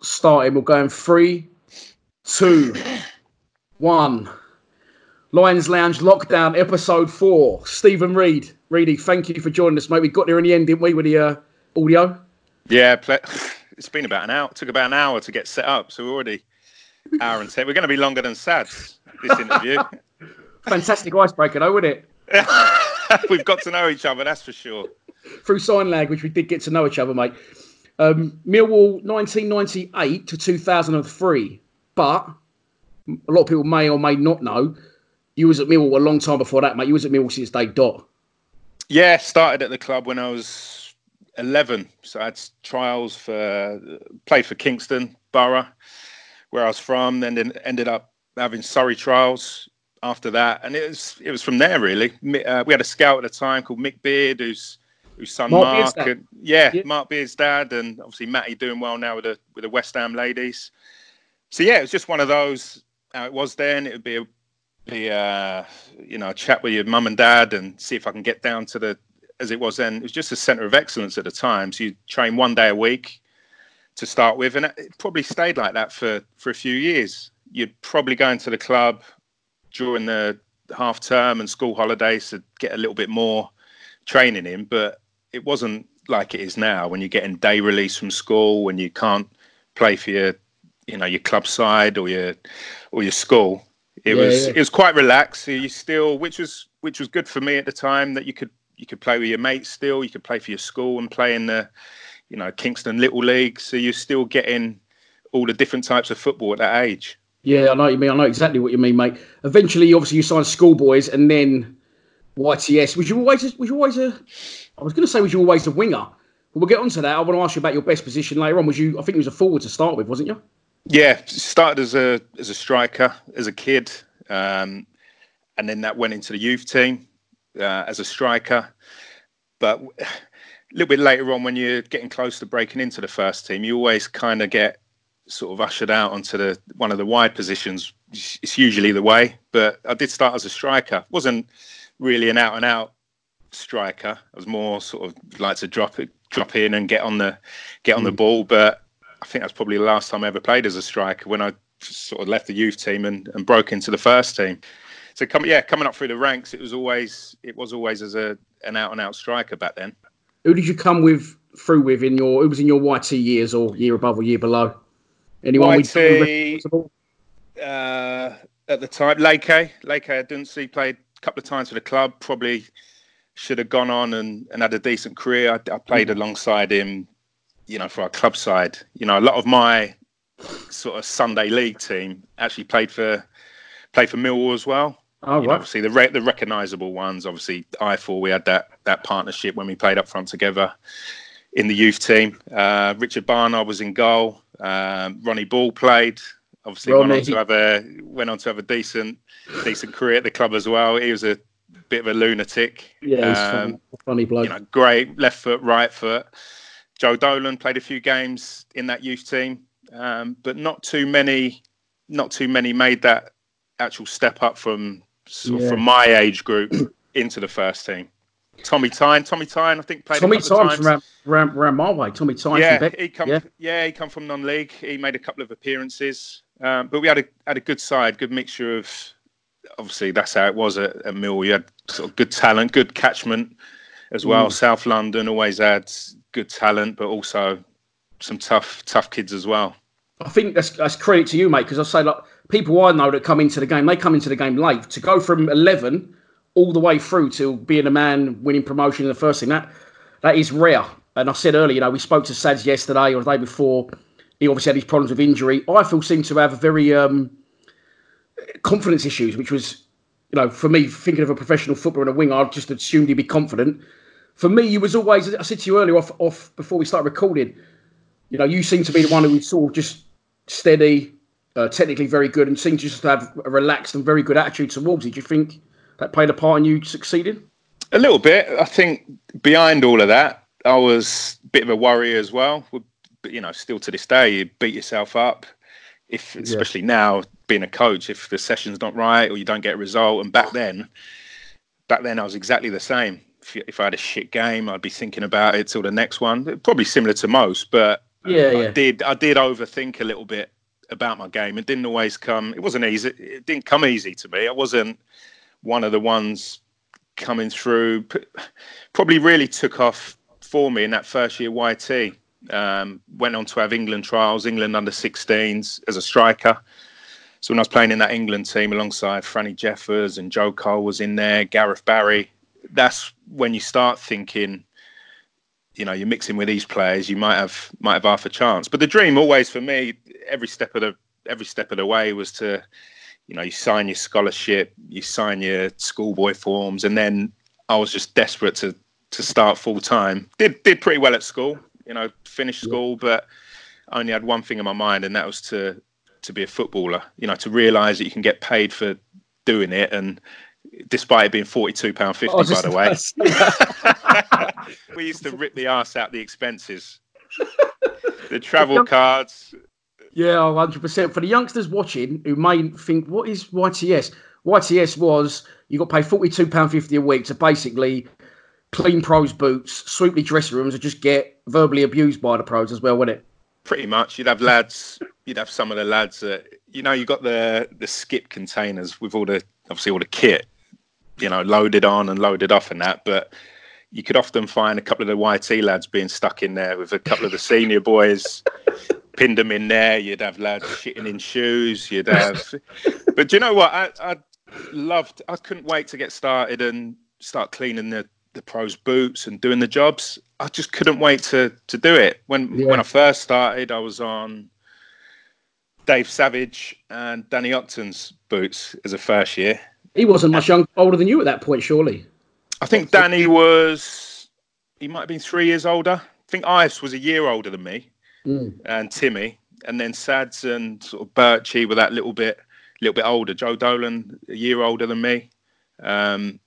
Starting. We're going three, two, one. Lions Lounge Lockdown, episode four. Steven Reid. Reedy, thank you for joining us, mate. We got there in the end, didn't we, with the uh, audio? Yeah, ple- it's been about an hour. It took about an hour to get set up, so we're already hour and ten. We're going to be longer than Sads this interview. Fantastic icebreaker, though, wouldn't it? We've got to know each other, that's for sure. Through sign language, we did get to know each other, mate. Um, Millwall 1998 to 2003. But a lot of people may or may not know you was at Millwall a long time before that, mate. You was at Millwall since day dot. Yeah, started at the club when I was 11. So I had trials for, played for Kingston Borough, where I was from, then ended up having Surrey trials after that. And it was it was from there, really. Uh, we had a scout at the time called Mick Beard, who's whose son Mark, Mark and, yeah, yeah, Mark Beard's dad, and obviously Matty doing well now with the with the West Ham ladies. So yeah, it was just one of those. How it was then. It would be a be uh, you know chat with your mum and dad and see if I can get down to the as it was then. It was just a centre of excellence at the time. So you train one day a week to start with, and it probably stayed like that for for a few years. You'd probably go into the club during the half term and school holidays to get a little bit more training in, but it wasn't like it is now when you're getting day release from school when you can't play for your you know your club side or your or your school it yeah, was yeah. it was quite relaxed so you still which was which was good for me at the time that you could you could play with your mates still you could play for your school and play in the you know kingston little league so you're still getting all the different types of football at that age yeah i know what you mean i know exactly what you mean mate eventually obviously you signed schoolboys and then YTS. Was you always was you always a? I was going to say was you always a winger. But we'll get onto that. I want to ask you about your best position later on. Was you? I think you was a forward to start with, wasn't you? Yeah, started as a as a striker as a kid, um, and then that went into the youth team uh, as a striker. But a little bit later on, when you're getting close to breaking into the first team, you always kind of get sort of ushered out onto the one of the wide positions. It's usually the way, but I did start as a striker. wasn't really an out and out striker. I was more sort of like to drop it, drop in and get on the get on mm. the ball. But I think that's probably the last time I ever played as a striker when I sort of left the youth team and, and broke into the first team. So come, yeah, coming up through the ranks, it was always it was always as a an out and out striker back then. Who did you come with through with in your? Who was in your YT years or year above or year below? Anyone? YT, uh, at the time, Lake Lake I didn't see played a couple of times for the club. Probably should have gone on and, and had a decent career. I, I played mm. alongside him, you know, for our club side. You know, a lot of my sort of Sunday league team actually played for played for Millwall as well. Oh, right. obviously the re- the recognisable ones. Obviously, I thought we had that that partnership when we played up front together in the youth team. Uh, Richard Barnard was in goal. Um, Ronnie Bull played. Obviously, Ronnie. went on to have a went on to have a decent decent career at the club as well. He was a bit of a lunatic. Yeah, he's um, funny, funny bloke. You know, great left foot, right foot. Joe Dolan played a few games in that youth team, um, but not too many. Not too many made that actual step up from yeah. from my age group into the first team. Tommy Tyne, Tommy Tyne, I think played. Tommy Tyne from around, around, around, my way. Tommy Tyne. Yeah, he come. Yeah. yeah, he come from non-league. He made a couple of appearances, um, but we had a had a good side, good mixture of obviously that's how it was at, at Mill. You had sort of good talent, good catchment as well. Mm. South London always had good talent, but also some tough, tough kids as well. I think that's that's credit to you, mate. Because I say like people I know that come into the game, they come into the game late. To go from eleven all the way through to being a man winning promotion in the first thing. that that is rare. And I said earlier, you know, we spoke to Sads yesterday or the day before. He obviously had his problems with injury. I feel seemed to have a very um, confidence issues, which was, you know, for me thinking of a professional footballer and a winger, I just assumed he'd be confident. For me, you was always. I said to you earlier off off before we started recording. You know, you seem to be the one who was sort of just steady, uh, technically very good, and seemed to just have a relaxed and very good attitude towards it. Do you think that played a part in you succeeding? A little bit. I think behind all of that, I was a bit of a worrier as well. But you know, still to this day, you beat yourself up. If especially yeah. now, being a coach, if the session's not right or you don't get a result, and back then, back then I was exactly the same. If, if I had a shit game, I'd be thinking about it till the next one. Probably similar to most, but yeah, I yeah. did I did overthink a little bit about my game. It didn't always come. It wasn't easy. It didn't come easy to me. I wasn't one of the ones coming through. Probably really took off for me in that first year YT. Um, went on to have England trials, England under 16s as a striker. So when I was playing in that England team alongside Franny Jeffers and Joe Cole was in there, Gareth Barry, that's when you start thinking, you know, you're mixing with these players, you might have might have half a chance. But the dream always for me, every step of the every step of the way was to, you know, you sign your scholarship, you sign your schoolboy forms, and then I was just desperate to to start full time. Did did pretty well at school, you know, finished school, but I only had one thing in my mind, and that was to to be a footballer. You know, to realise that you can get paid for doing it, and despite it being forty-two pound fifty, by oh, the way, we used to rip the ass out the expenses, the travel cards. Yeah, 100%. For the youngsters watching who may think, what is YTS? YTS was you got paid £42.50 a week to basically clean pros' boots, sweep the dressing rooms, and just get verbally abused by the pros as well, wouldn't it? Pretty much. You'd have lads. You'd have some of the lads that you know. You got the the skip containers with all the obviously all the kit, you know, loaded on and loaded off and that. But you could often find a couple of the YT lads being stuck in there with a couple of the senior boys. pinned them in there. You'd have lads shitting in shoes. You'd have, but do you know what? I, I loved. I couldn't wait to get started and start cleaning the the pros' boots and doing the jobs. I just couldn't wait to to do it. When yeah. when I first started, I was on Dave Savage and Danny Hockton's boots as a first year. He wasn't much younger, older than you at that point, surely. I think Danny was. He might have been three years older. I think Ives was a year older than me, mm. and Timmy, and then Sads and sort of Birchie were that little bit, little bit older. Joe Dolan, a year older than me. Um,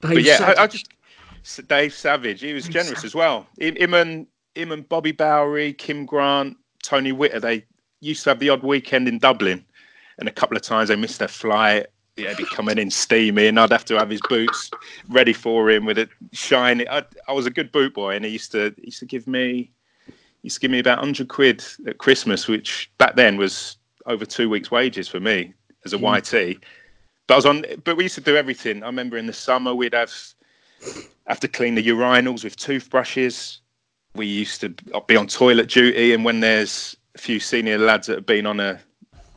but yeah, I, I, just Dave Savage. He was generous as well. Him, and him and Bobby Bowry, Kim Grant, Tony Witter. They used to have the odd weekend in Dublin, and a couple of times they missed their flight. Yeah, he'd be coming in steamy, and I'd have to have his boots ready for him with it shiny. I, I was a good boot boy, and he used to he used to give me he used to give me about hundred quid at Christmas, which back then was over two weeks' wages for me as a mm. YT. But I was on. But we used to do everything. I remember in the summer we'd have have to clean the urinals with toothbrushes. We used to be on toilet duty, and when there's a few senior lads that have been on a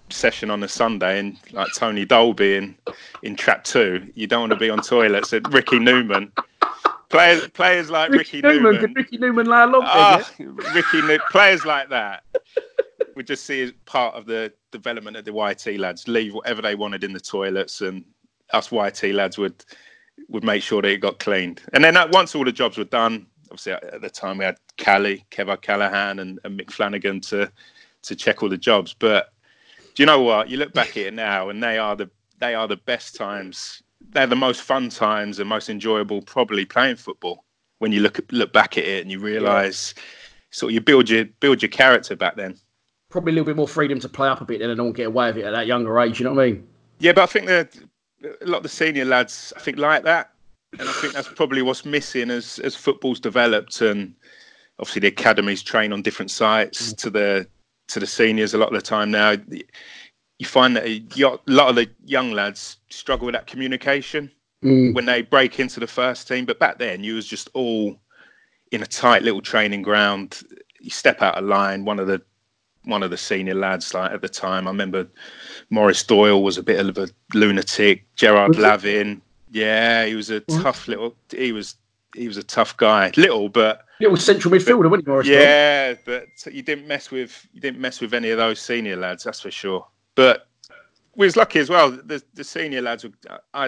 session on a Sunday, and like Tony Dolby in in Trap Two, you don't want to be on toilets. At Ricky Newman, players players like Ricky, Ricky Newman, Newman. Ricky Newman lay along oh, Ricky players like that. we just see as part of the development of the YT lads leave whatever they wanted in the toilets, and us YT lads would would make sure that it got cleaned. And then uh, once all the jobs were done, obviously uh, at the time we had Callie, Kev Callahan, and, and Mick Flanagan to to check all the jobs. But do you know what? You look back at it now, and they are the they are the best times. They're the most fun times and most enjoyable, probably playing football. When you look look back at it and you realise, yeah. sort of, you build your build your character back then. Probably a little bit more freedom to play up a bit then and don't get away with it at that younger age. You know what I mean? Yeah, but I think that a lot of the senior lads, I think, like that, and I think that's probably what's missing as as football's developed and obviously the academies train on different sites mm. to the to the seniors a lot of the time now. You find that a lot of the young lads struggle with that communication mm. when they break into the first team. But back then, you was just all in a tight little training ground. You step out of line. One of the one of the senior lads like at the time. I remember Maurice Doyle was a bit of a lunatic. Gerard Lavin, yeah, he was a mm-hmm. tough little. He was he was a tough guy, little but little central midfielder, wasn't he, Maurice? Yeah, but you didn't mess with you didn't mess with any of those senior lads, that's for sure. But we was lucky as well. The the senior lads, were, uh, I,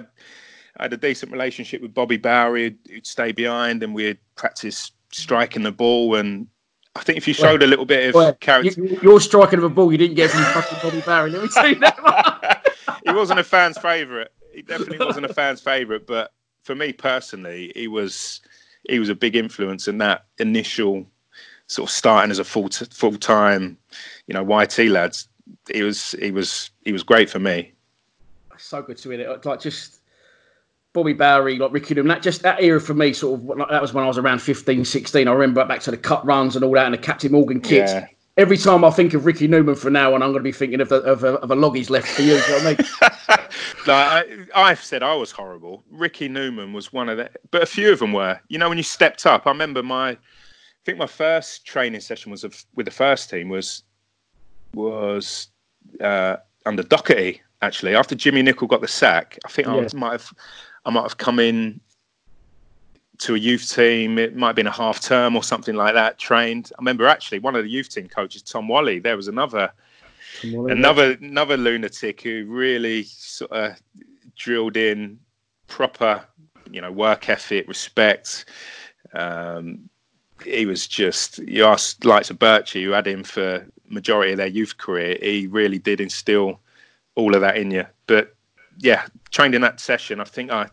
I had a decent relationship with Bobby Bowry, who'd, who'd stay behind, and we'd practice striking the ball. And I think if you showed well, a little bit of well, character, you, your striking of a ball, you didn't get from fucking Bobby Bowry. Let me tell you that. he wasn't a fan's favourite. He definitely wasn't a fan's favourite, but for me personally, he was he was a big influence in that initial sort of starting as a full t- full time, you know, YT lads. He was he was he was great for me. So good to hear it. Like just Bobby Bowry, like Ricky Newman, that just that era for me, sort of like, that was when I was around 15, 16. I remember back to the cut runs and all that, and the Captain Morgan kits. Yeah. Every time I think of Ricky Newman from now on, I'm going to be thinking of, the, of, a, of a log he's left for you. you know what I mean? like, I, have said I was horrible. Ricky Newman was one of the, but a few of them were. You know, when you stepped up, I remember my, I think my first training session was of, with the first team was was uh, under Docherty actually. After Jimmy Nicholl got the sack, I think yeah. I might have I might have come in to a youth team. It might have been a half term or something like that. Trained. I remember actually one of the youth team coaches, Tom Walley. There was another another another lunatic who really sort of drilled in proper, you know, work ethic, respect. Um, he was just you asked likes of Birchie, who had him for majority of their youth career. He really did instill all of that in you. But yeah, trained in that session. I think I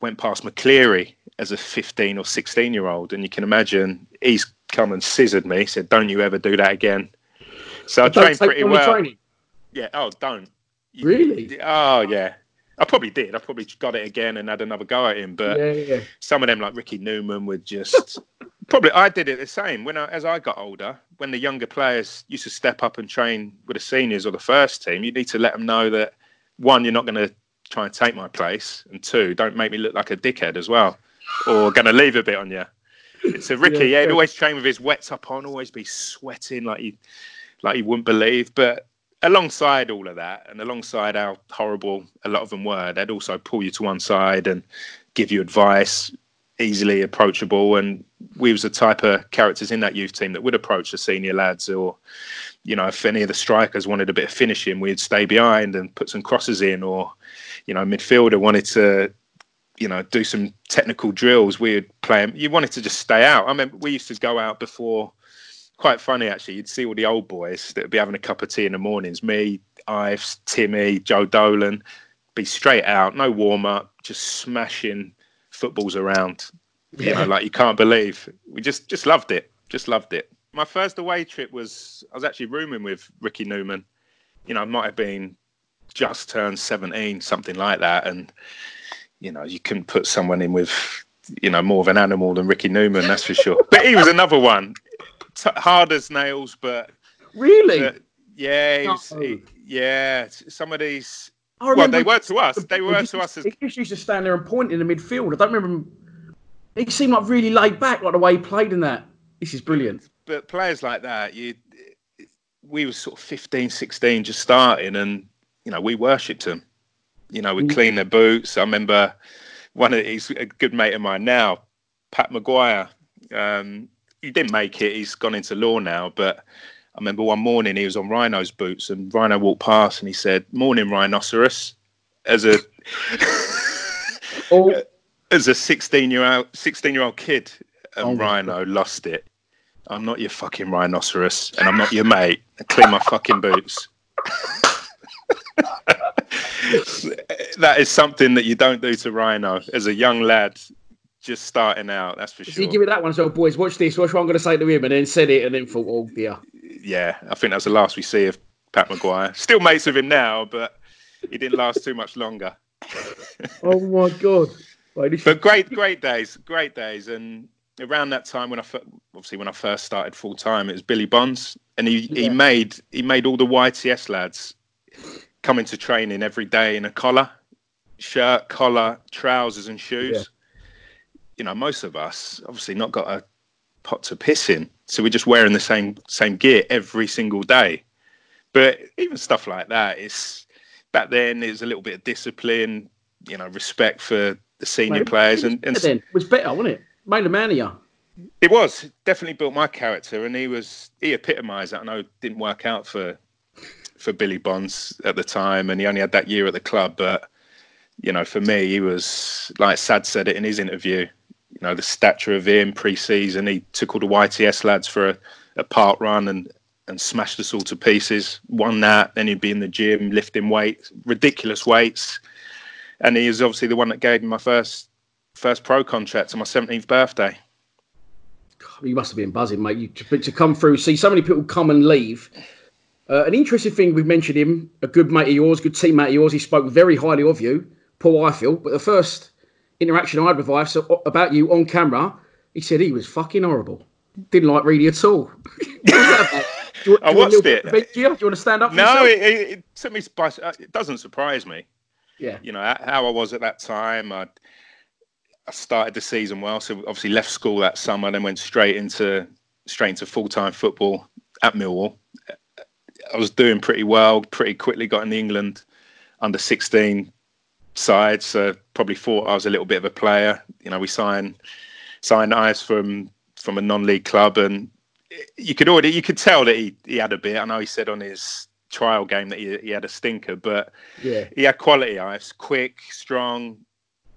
went past McLeary as a 15 or 16 year old, and you can imagine he's come and scissored me. Said, "Don't you ever do that again." So I trained pretty well. Yeah. Oh, don't. Really? Oh, yeah. I probably did. I probably got it again and had another go at him. But yeah, yeah. some of them, like Ricky Newman, would just probably. I did it the same when I, as I got older. When the younger players used to step up and train with the seniors or the first team, you need to let them know that one, you're not going to try and take my place, and two, don't make me look like a dickhead as well, or going to leave a bit on you. So Ricky, yeah, yeah, he'd always train with his wet top on, always be sweating like you, like you wouldn't believe. But alongside all of that, and alongside how horrible a lot of them were, they'd also pull you to one side and give you advice, easily approachable. And we was the type of characters in that youth team that would approach the senior lads, or you know, if any of the strikers wanted a bit of finishing, we'd stay behind and put some crosses in, or you know, midfielder wanted to, you know, do some technical drills, we would play them. You wanted to just stay out. I mean, we used to go out before. Quite funny actually. You'd see all the old boys that would be having a cup of tea in the mornings. Me, Ives, Timmy, Joe Dolan, be straight out, no warm up, just smashing footballs around. Yeah. You know, like you can't believe. We just just loved it. Just loved it. My first away trip was I was actually rooming with Ricky Newman. You know, I might have been just turned 17, something like that. And, you know, you couldn't put someone in with, you know, more of an animal than Ricky Newman, that's for sure. but he was another one. T- hard as nails, but. Really? yeah, he was, he, yeah. Some of these. Well, they were to us. They were to us. As... He used to stand there and point in the midfield. I don't remember him. He seemed like really laid back, like the way he played in that. This is brilliant. But players like that, you, we were sort of 15, 16, just starting, and you know, we worshipped them. You know, we mm. clean their boots. I remember one of he's a good mate of mine now, Pat Maguire. Um, he didn't make it. He's gone into law now, but I remember one morning he was on Rhino's boots, and Rhino walked past and he said, "Morning, rhinoceros." As a oh. as a sixteen year old sixteen year old kid, and oh, Rhino lost it. I'm not your fucking rhinoceros, and I'm not your mate. clean my fucking boots. that is something that you don't do to Rhino as a young lad just starting out. That's for sure. you give me that one, so boys, watch this. Watch what I'm going to say to him, and then said it, and then thought, oh dear. Yeah, I think that's the last we see of Pat Maguire. Still mates with him now, but he didn't last too much longer. oh my god! but great, great days, great days, and around that time when I obviously when I first started full time, it was Billy Bonds, and he, yeah. he made he made all the YTS lads come into training every day in a collar, shirt, collar, trousers, and shoes. Yeah. You know, most of us obviously not got a pot to piss in, so we're just wearing the same same gear every single day. But even stuff like that, it's back then. It was a little bit of discipline, you know, respect for the senior Mate, players, and, and then it was better, wasn't it? made a man of you. It was definitely built my character, and he was he epitomised that. I know it didn't work out for for Billy Bonds at the time, and he only had that year at the club. But you know, for me, he was like Sad said it in his interview. You know, the stature of him pre-season, he took all the YTS lads for a, a park run and and smashed us all to pieces. Won that, then he'd be in the gym lifting weights, ridiculous weights, and he was obviously the one that gave me my first first pro contract on my seventeenth birthday. You must have been buzzing, mate. You to, to come through, see so many people come and leave. Uh, an interesting thing we've mentioned him, a good mate of yours, good teammate of yours. He spoke very highly of you, Paul Ifill. But the first interaction I had with Ife about you on camera, he said he was fucking horrible. Didn't like Reedy at all. you, I watched it. Do you, do you want to stand up? no, it, it, it, took me by. Uh, it doesn't surprise me. Yeah. You know how I was at that time. I I started the season well, so obviously left school that summer, and then went straight into straight into full time football at Millwall. I was doing pretty well. Pretty quickly got in the England under sixteen side, so probably thought I was a little bit of a player. You know, we signed signed eyes from from a non league club, and you could already you could tell that he, he had a bit. I know he said on his trial game that he, he had a stinker, but yeah, he had quality eyes, quick, strong.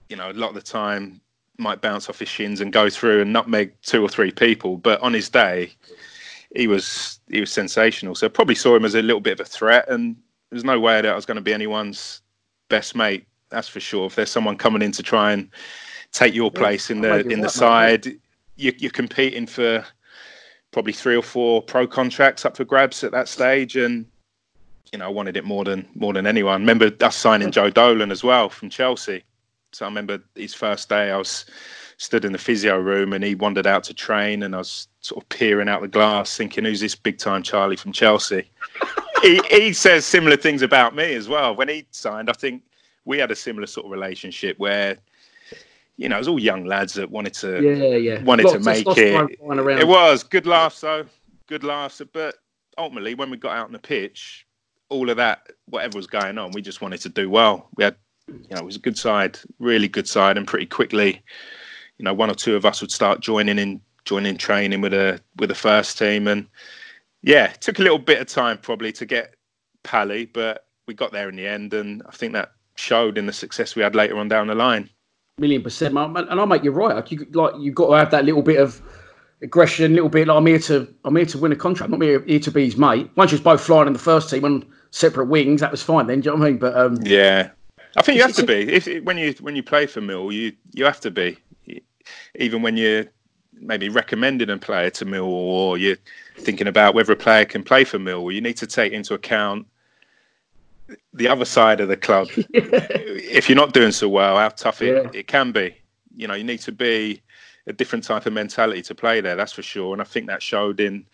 You know, a lot of the time might bounce off his shins and go through and nutmeg two or three people, but on his day, he was he was sensational. So I probably saw him as a little bit of a threat, and there's no way that I was going to be anyone's best mate. That's for sure. If there's someone coming in to try and take your place in the in the side, you, you're competing for probably three or four pro contracts up for grabs at that stage, and you know I wanted it more than more than anyone. Remember us signing Joe Dolan as well from Chelsea. So I remember his first day, I was stood in the physio room and he wandered out to train, and I was sort of peering out the glass, thinking, "Who's this big time Charlie from Chelsea?" he he says similar things about me as well. When he signed, I think we had a similar sort of relationship where you know, it was all young lads that wanted to yeah, yeah. wanted Lots to make it. It was good laughs though, good laughs. But ultimately, when we got out on the pitch, all of that, whatever was going on, we just wanted to do well. We had, you know, it was a good side, really good side, and pretty quickly, you know, one or two of us would start joining in, joining training with a with the first team, and yeah, it took a little bit of time probably to get Pally, but we got there in the end, and I think that showed in the success we had later on down the line million percent, and I'll make you right. Like you, like you got to have that little bit of aggression, a little bit. Like I'm here to, I'm here to win a contract. I'm not here, here to be his mate. Once you was both flying in the first team on separate wings, that was fine. Then, do you know what I mean? But um, yeah, I think you have to be. If when you when you play for Mill, you you have to be. Even when you're maybe recommending a player to Mill, or you're thinking about whether a player can play for Mill, you need to take into account the other side of the club. if you're not doing so well, how tough it, yeah. it can be. You know, you need to be a different type of mentality to play there. That's for sure. And I think that showed in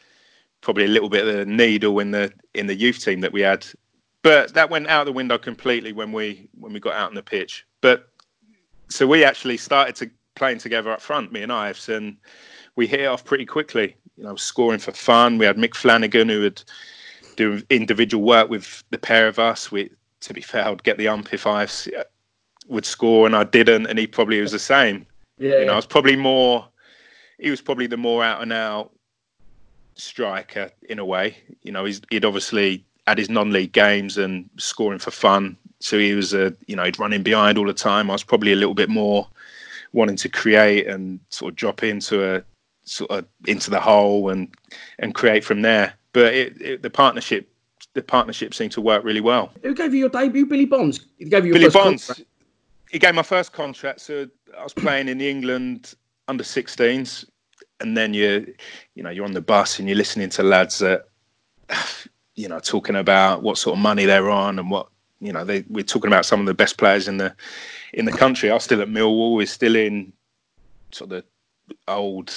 probably a little bit of the needle in the in the youth team that we had. But that went out the window completely when we when we got out on the pitch. But so we actually started to playing together up front, me and Ives, and we hit off pretty quickly. You know, scoring for fun. We had Mick Flanagan who had do individual work with the pair of us. We, to be fair, I'd get the ump if I uh, would score and I didn't, and he probably was the same. Yeah, you know, I was probably more. He was probably the more out and out striker in a way. You know, he's, he'd obviously had his non-league games and scoring for fun. So he was a, you know, he'd running behind all the time. I was probably a little bit more wanting to create and sort of drop into a sort of into the hole and and create from there but it, it, the partnership the partnership seemed to work really well. Who gave you your debut? Billy Bonds. He gave you Billy Bonds. Contract. He gave my first contract. So I was playing in the England under 16s, and then you, you know, you're on the bus and you're listening to lads that, you know, talking about what sort of money they're on and what, you know, they we're talking about some of the best players in the in the country. I was still at Millwall. We're still in sort of the old,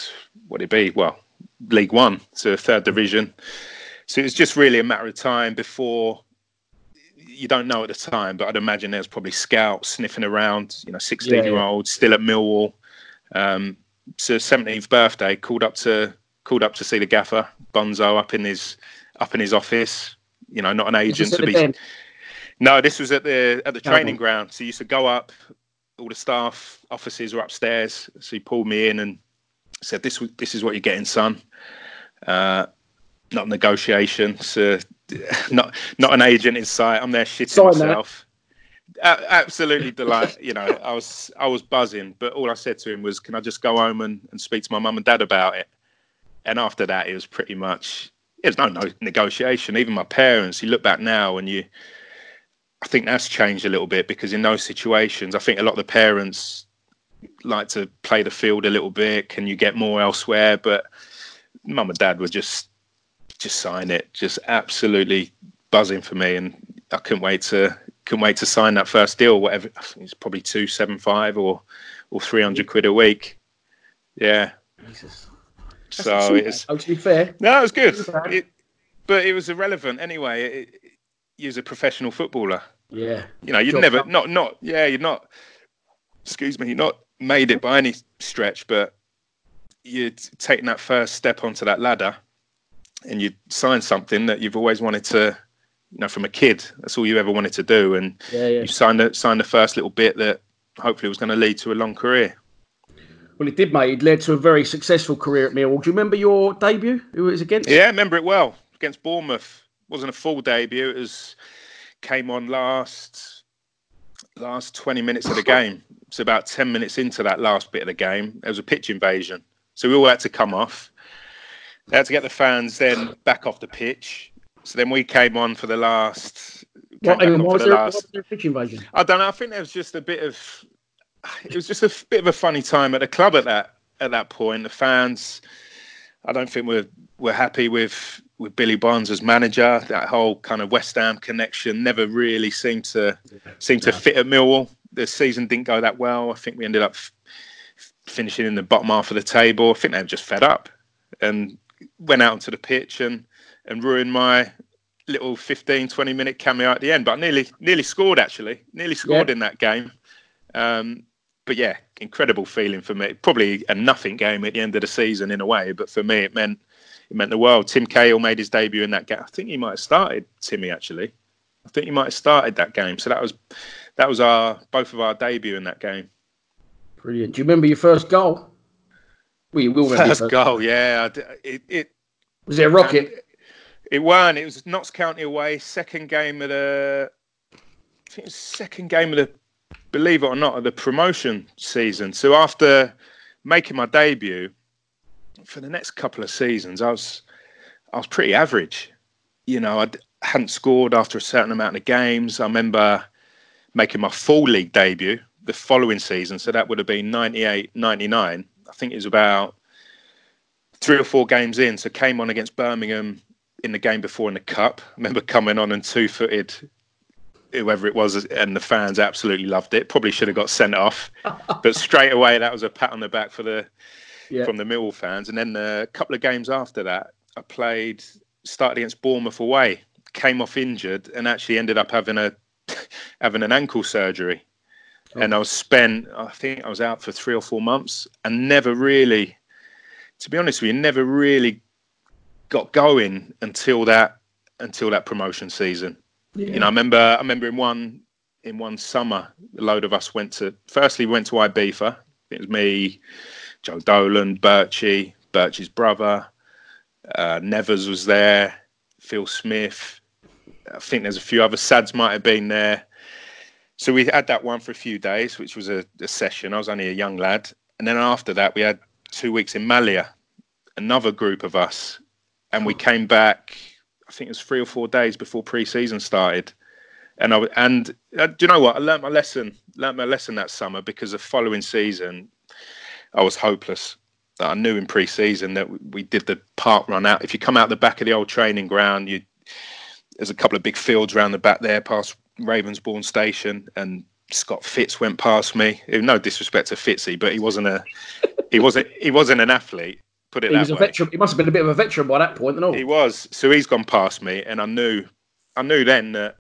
what it be? Well, League One, so third division. So it's just really a matter of time before. You don't know at the time, but I'd imagine there's probably scouts sniffing around. You know, 16 yeah, year olds yeah. still at Millwall. Um, so 17th birthday, called up to called up to see the gaffer Bonzo up in his up in his office. You know, not an agent to be. No, this was at the at the training ground. So you used to go up, all the staff offices were upstairs. So he pulled me in and said, "This this is what you're getting, son. Uh, not negotiation. So not not an agent in sight. I'm there shitting Sign myself." Absolutely delight. You know, I was I was buzzing, but all I said to him was, "Can I just go home and, and speak to my mum and dad about it?" And after that, it was pretty much there's no, no negotiation. Even my parents, you look back now and you, I think that's changed a little bit because in those situations, I think a lot of the parents like to play the field a little bit. Can you get more elsewhere? But mum and dad were just just sign it, just absolutely buzzing for me, and I couldn't wait to couldn't wait to sign that first deal. Whatever, I think it's probably two seven five or or three hundred quid a week. Yeah. Jesus. So it's oh, to be fair. No, it was good. It, but it was irrelevant anyway. It, he was a professional footballer. Yeah. You know, you'd never not not yeah, you're not excuse me, you're not made it by any stretch, but you'd taken that first step onto that ladder and you'd sign something that you've always wanted to you know, from a kid. That's all you ever wanted to do. And yeah, yeah. you signed the signed the first little bit that hopefully was going to lead to a long career. Well, it did, mate. It led to a very successful career at Millwall. Do you remember your debut? Who it was against? Yeah, I remember it well. Against Bournemouth. It wasn't a full debut. It was came on last last 20 minutes of the game. It's about 10 minutes into that last bit of the game. There was a pitch invasion. So we all had to come off. They had to get the fans then back off the pitch. So then we came on for the last. What, what was, the there, last, what was there pitch invasion? I don't know. I think there was just a bit of it was just a bit of a funny time at the club at that at that point. The fans, I don't think we're we're happy with with Billy Bonds as manager. That whole kind of West Ham connection never really seemed to seem to fit at Millwall. The season didn't go that well. I think we ended up f- finishing in the bottom half of the table. I think they were just fed up and went out onto the pitch and and ruined my little 15 20 minute cameo at the end but I nearly nearly scored actually nearly scored in that game um, but yeah, incredible feeling for me. Probably a nothing game at the end of the season in a way, but for me it meant it meant the world. Tim Cahill made his debut in that game. I think he might have started Timmy actually. I think he might have started that game. So that was that was our both of our debut in that game. Brilliant. Do you remember your first goal? Well, you will remember first, first goal. Yeah, it, it was it a rocket. It, it won. It was Notts County away. Second game of the. I think it was second game of the believe it or not, of the promotion season. So after making my debut, for the next couple of seasons, I was I was pretty average. You know, I hadn't scored after a certain amount of games. I remember making my full league debut the following season. So that would have been 98, 99. I think it was about three or four games in. So came on against Birmingham in the game before in the cup. I remember coming on and two footed whoever it was, and the fans absolutely loved it. Probably should have got sent off, but straight away that was a pat on the back for the yeah. from the Millwall fans. And then a couple of games after that, I played started against Bournemouth away, came off injured, and actually ended up having a having an ankle surgery. Oh. And I was spent, I think I was out for three or four months, and never really, to be honest with you, never really got going until that until that promotion season. Yeah. You know, I remember I remember in one in one summer, a load of us went to firstly we went to Ibiza. It was me, Joe Dolan, Birchie, Birchie's brother, uh, Nevers was there, Phil Smith. I think there's a few other Sads might have been there. So we had that one for a few days, which was a, a session. I was only a young lad, and then after that we had two weeks in Malia, another group of us, and we came back I think it was three or four days before pre-season started, and I and uh, do you know what? I learned my lesson. Learned my lesson that summer because the following season, I was hopeless. I knew in pre-season that we did the park run out. If you come out the back of the old training ground, you there's a couple of big fields around the back there, past Ravensbourne Station, and Scott Fitz went past me. No disrespect to Fitzy, but he wasn't a he wasn't he wasn't an athlete. Put it he was a veteran. He must have been a bit of a veteran by that point, no? He was. So he's gone past me, and I knew, I knew then that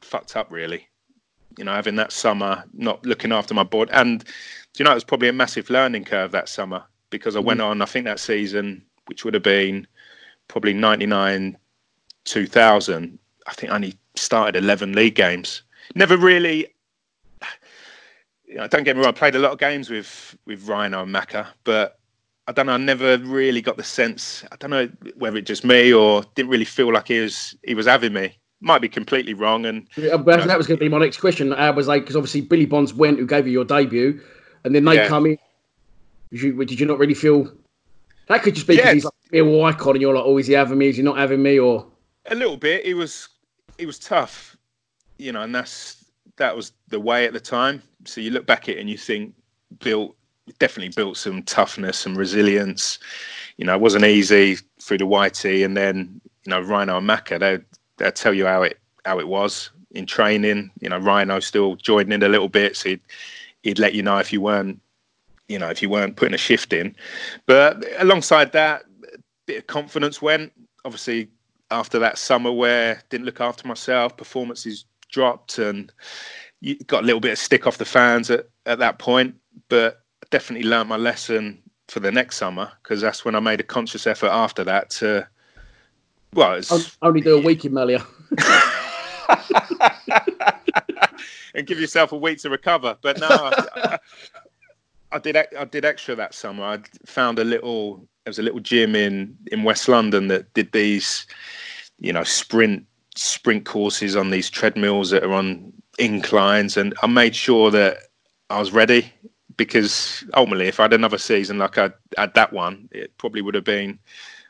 fucked up really. You know, having that summer, not looking after my board, and you know, it was probably a massive learning curve that summer because I went mm-hmm. on. I think that season, which would have been probably ninety nine, two thousand. I think I only started eleven league games. Never really you know, don't get me wrong, I played a lot of games with with Rhino and Macca, but I don't know. I never really got the sense. I don't know whether it's just me or didn't really feel like he was he was having me. Might be completely wrong. And yeah, but know, that was going to be my next question. I was like, because obviously Billy Bonds went, who gave you your debut, and then they yeah. come in. Did you, did you not really feel that could just be because yeah. he's like a icon, and you're like, oh, is he having me? Is he not having me? Or a little bit. He was he was tough, you know, and that's that was the way at the time. So you look back at it and you think built definitely built some toughness, some resilience. You know, it wasn't easy through the YT, and then you know Rhino and Macca. They they tell you how it how it was in training. You know, Rhino still joining in a little bit, so he'd, he'd let you know if you weren't you know if you weren't putting a shift in. But alongside that, a bit of confidence went. Obviously, after that summer where didn't look after myself, performances dropped, and you got a little bit of stick off the fans at, at that point. But definitely learned my lesson for the next summer because that's when I made a conscious effort after that to. Well, it's, only do a week in Malia. and give yourself a week to recover. But no, I, I, did. I did extra that summer. I found a little. There was a little gym in in West London that did these, you know, sprint sprint courses on these treadmills that are on inclines, and I made sure that I was ready because ultimately, if I had another season like I had that one, it probably would have been,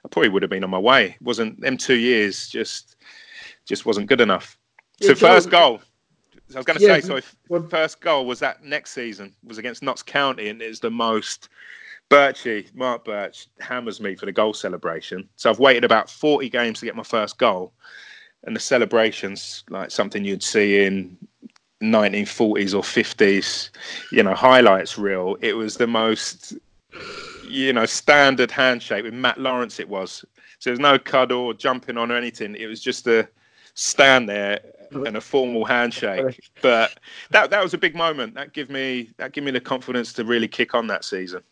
I probably would have been on my way. It wasn't them two years just just wasn't good enough. So yeah, first goal. I was going to yeah, say, so if well, first goal was that next season was against Notts County, and it's the most. Birchie, Mark Birch, hammers me for the goal celebration. So I've waited about 40 games to get my first goal, and the celebrations like something you'd see in 1940s or 50s, you know, highlights reel. It was the most, you know, standard handshake with Matt Lawrence. It was. So there's no cuddle or jumping on or anything. It was just a stand there and a formal handshake. But that that was a big moment. That gave me that gave me the confidence to really kick on that season.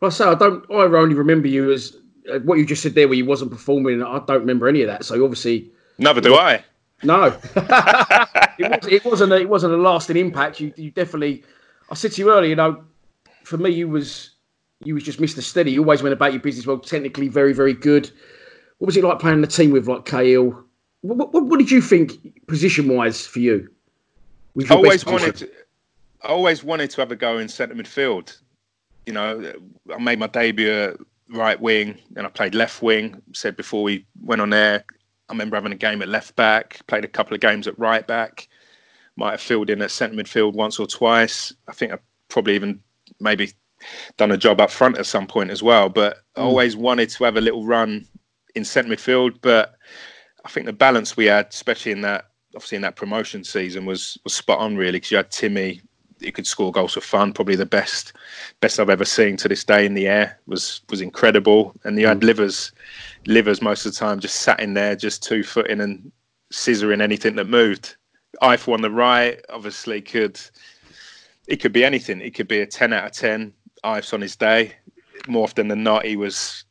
Well, so I don't. I only remember you as uh, what you just said there, where you wasn't performing. I don't remember any of that. So obviously, neither do I. No, it, was, it wasn't. A, it wasn't a lasting impact. You, you definitely. I said to you earlier. You know, for me, you was you was just Mr. Steady. You always went about your business well. Technically, very, very good. What was it like playing the team with like Cahill? What, what, what did you think position wise for you? I always wanted. To, I always wanted to have a go in centre midfield. You know, I made my debut at right wing, and I played left wing. Said before we went on air, I remember having a game at left back, played a couple of games at right back, might have filled in at centre midfield once or twice. I think I probably even maybe done a job up front at some point as well. But mm. I always wanted to have a little run in centre midfield. But I think the balance we had, especially in that obviously in that promotion season, was was spot on really because you had Timmy. He could score goals for fun. Probably the best, best I've ever seen to this day in the air was was incredible. And you had mm. Livers, livers most of the time just sat in there, just two footing and scissoring anything that moved. Ife on the right, obviously could it could be anything. It could be a ten out of ten. Ife's on his day. More often than not, he was,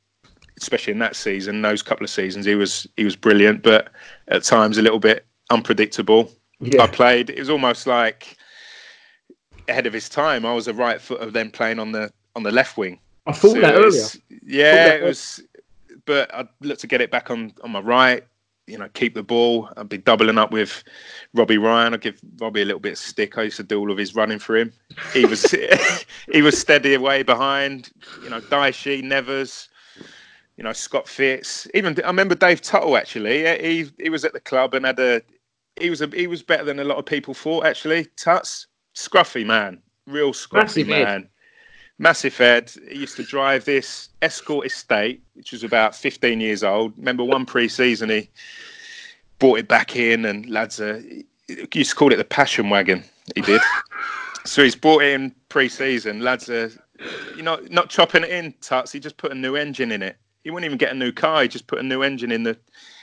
especially in that season, those couple of seasons, he was he was brilliant, but at times a little bit unpredictable. Yeah. I played. It was almost like ahead of his time. I was a right foot of them playing on the on the left wing. I thought so that earlier. Yeah, that it was but I'd look to get it back on, on my right, you know, keep the ball. I'd be doubling up with Robbie Ryan. I'd give Robbie a little bit of stick. I used to do all of his running for him. He was he was steady away behind, you know, Daishi, Nevers, you know, Scott Fitz. Even I remember Dave Tuttle actually. He he was at the club and had a he was a he was better than a lot of people thought actually. Tuts, scruffy man, real scruffy Massive man. Head massive head. He used to drive this Escort Estate, which was about 15 years old. Remember one pre-season he brought it back in, and lads, uh, he used to call it the passion wagon. He did. so he's brought it in pre-season. Lads are, you know, not chopping it in, tuts. He just put a new engine in it. He wouldn't even get a new car. He just put a new engine in the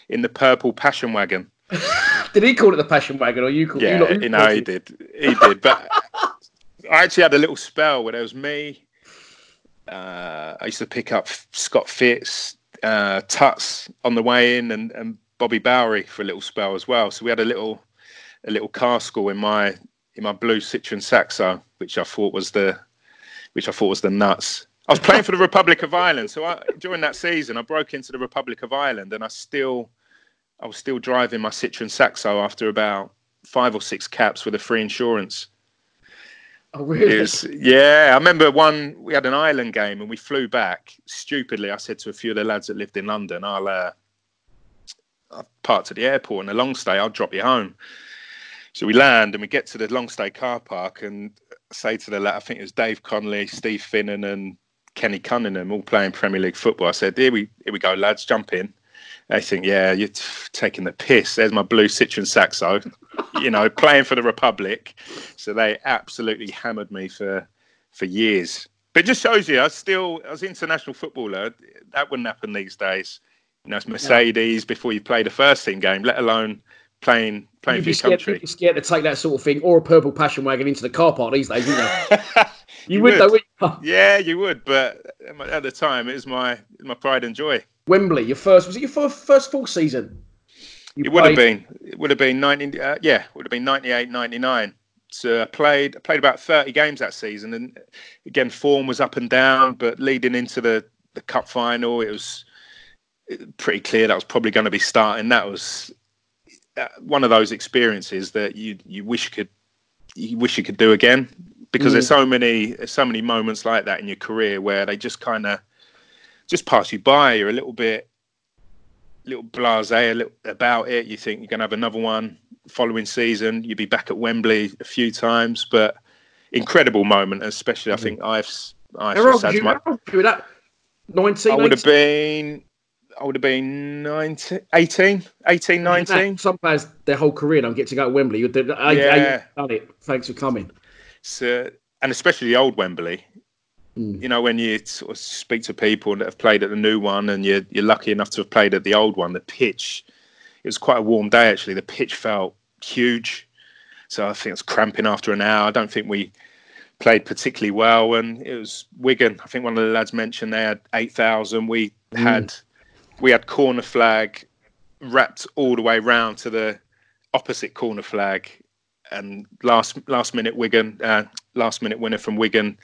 in the purple passion wagon. did he call it the passion wagon, or you called? Yeah, you, you know, he did. He did. But I actually had a little spell where there was me, uh, I used to pick up Scott Fitz, uh, Tuts on the way in, and, and Bobby Bowry for a little spell as well. So we had a little a little car school in my in my blue Citroen Saxo. which I thought was the which I thought was the nuts. I was playing for the Republic of Ireland, so I, during that season, I broke into the Republic of Ireland, and I still, I was still driving my Citroen Saxo after about five or six caps with a free insurance. Oh, really? Was, yeah, I remember one. We had an Ireland game, and we flew back. Stupidly, I said to a few of the lads that lived in London, "I'll, uh, I'll park to the airport and a long stay. I'll drop you home." So we land and we get to the long stay car park, and say to the lad, I think it was Dave Connolly, Steve Finnan, and Kenny Cunningham all playing Premier League football. I said, "Here we here we go, lads, jump in." They think, "Yeah, you're t- taking the piss." There's my blue Citroen Saxo, you know, playing for the Republic. So they absolutely hammered me for for years. But it just shows you, I still, I was an international footballer. That wouldn't happen these days. You know, it's Mercedes before you play the first team game, let alone playing playing for your scared, country. You'd be scared to take that sort of thing or a purple passion wagon into the car park these days, wouldn't you? you, you would, would. though, Yeah, you would. But at the time, it was my my pride and joy. Wembley, your first was it your first, full season? You it played... would have been. It would have been ninety. Uh, yeah, would have been 98, 99. So I played. I played about thirty games that season, and again, form was up and down. But leading into the the cup final, it was pretty clear that was probably going to be starting. That was one of those experiences that you you wish could you wish you could do again because mm. there's so many there's so many moments like that in your career where they just kind of just pass you by. You're a little bit little blasé a little about it. You think you're going to have another one following season. You'd be back at Wembley a few times, but incredible moment, especially I mm. think I've I've old my, that? 19, I would have been I would have been 19, 18, 18, 19. Some players, their whole career don't get to go to Wembley. I, yeah. I, done it. Thanks for coming. So, and especially the old Wembley. Mm. You know, when you sort of speak to people that have played at the new one and you're, you're lucky enough to have played at the old one, the pitch, it was quite a warm day actually. The pitch felt huge. So I think it was cramping after an hour. I don't think we played particularly well. And it was Wigan. I think one of the lads mentioned they had 8,000. We mm. had we had corner flag wrapped all the way round to the opposite corner flag, and last last minute Wigan, uh, last minute winner from Wigan,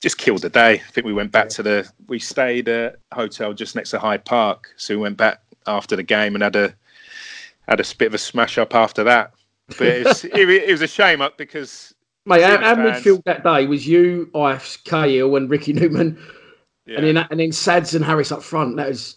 just killed the day. I think we went back to the we stayed at a hotel just next to Hyde Park, so we went back after the game and had a had a bit of a smash up after that. But it was, it, it was a shame up because. Mate, our, our midfield that day was you, Ives, Cahill, and Ricky Newman, yeah. and then and then Sads and Harris up front. That was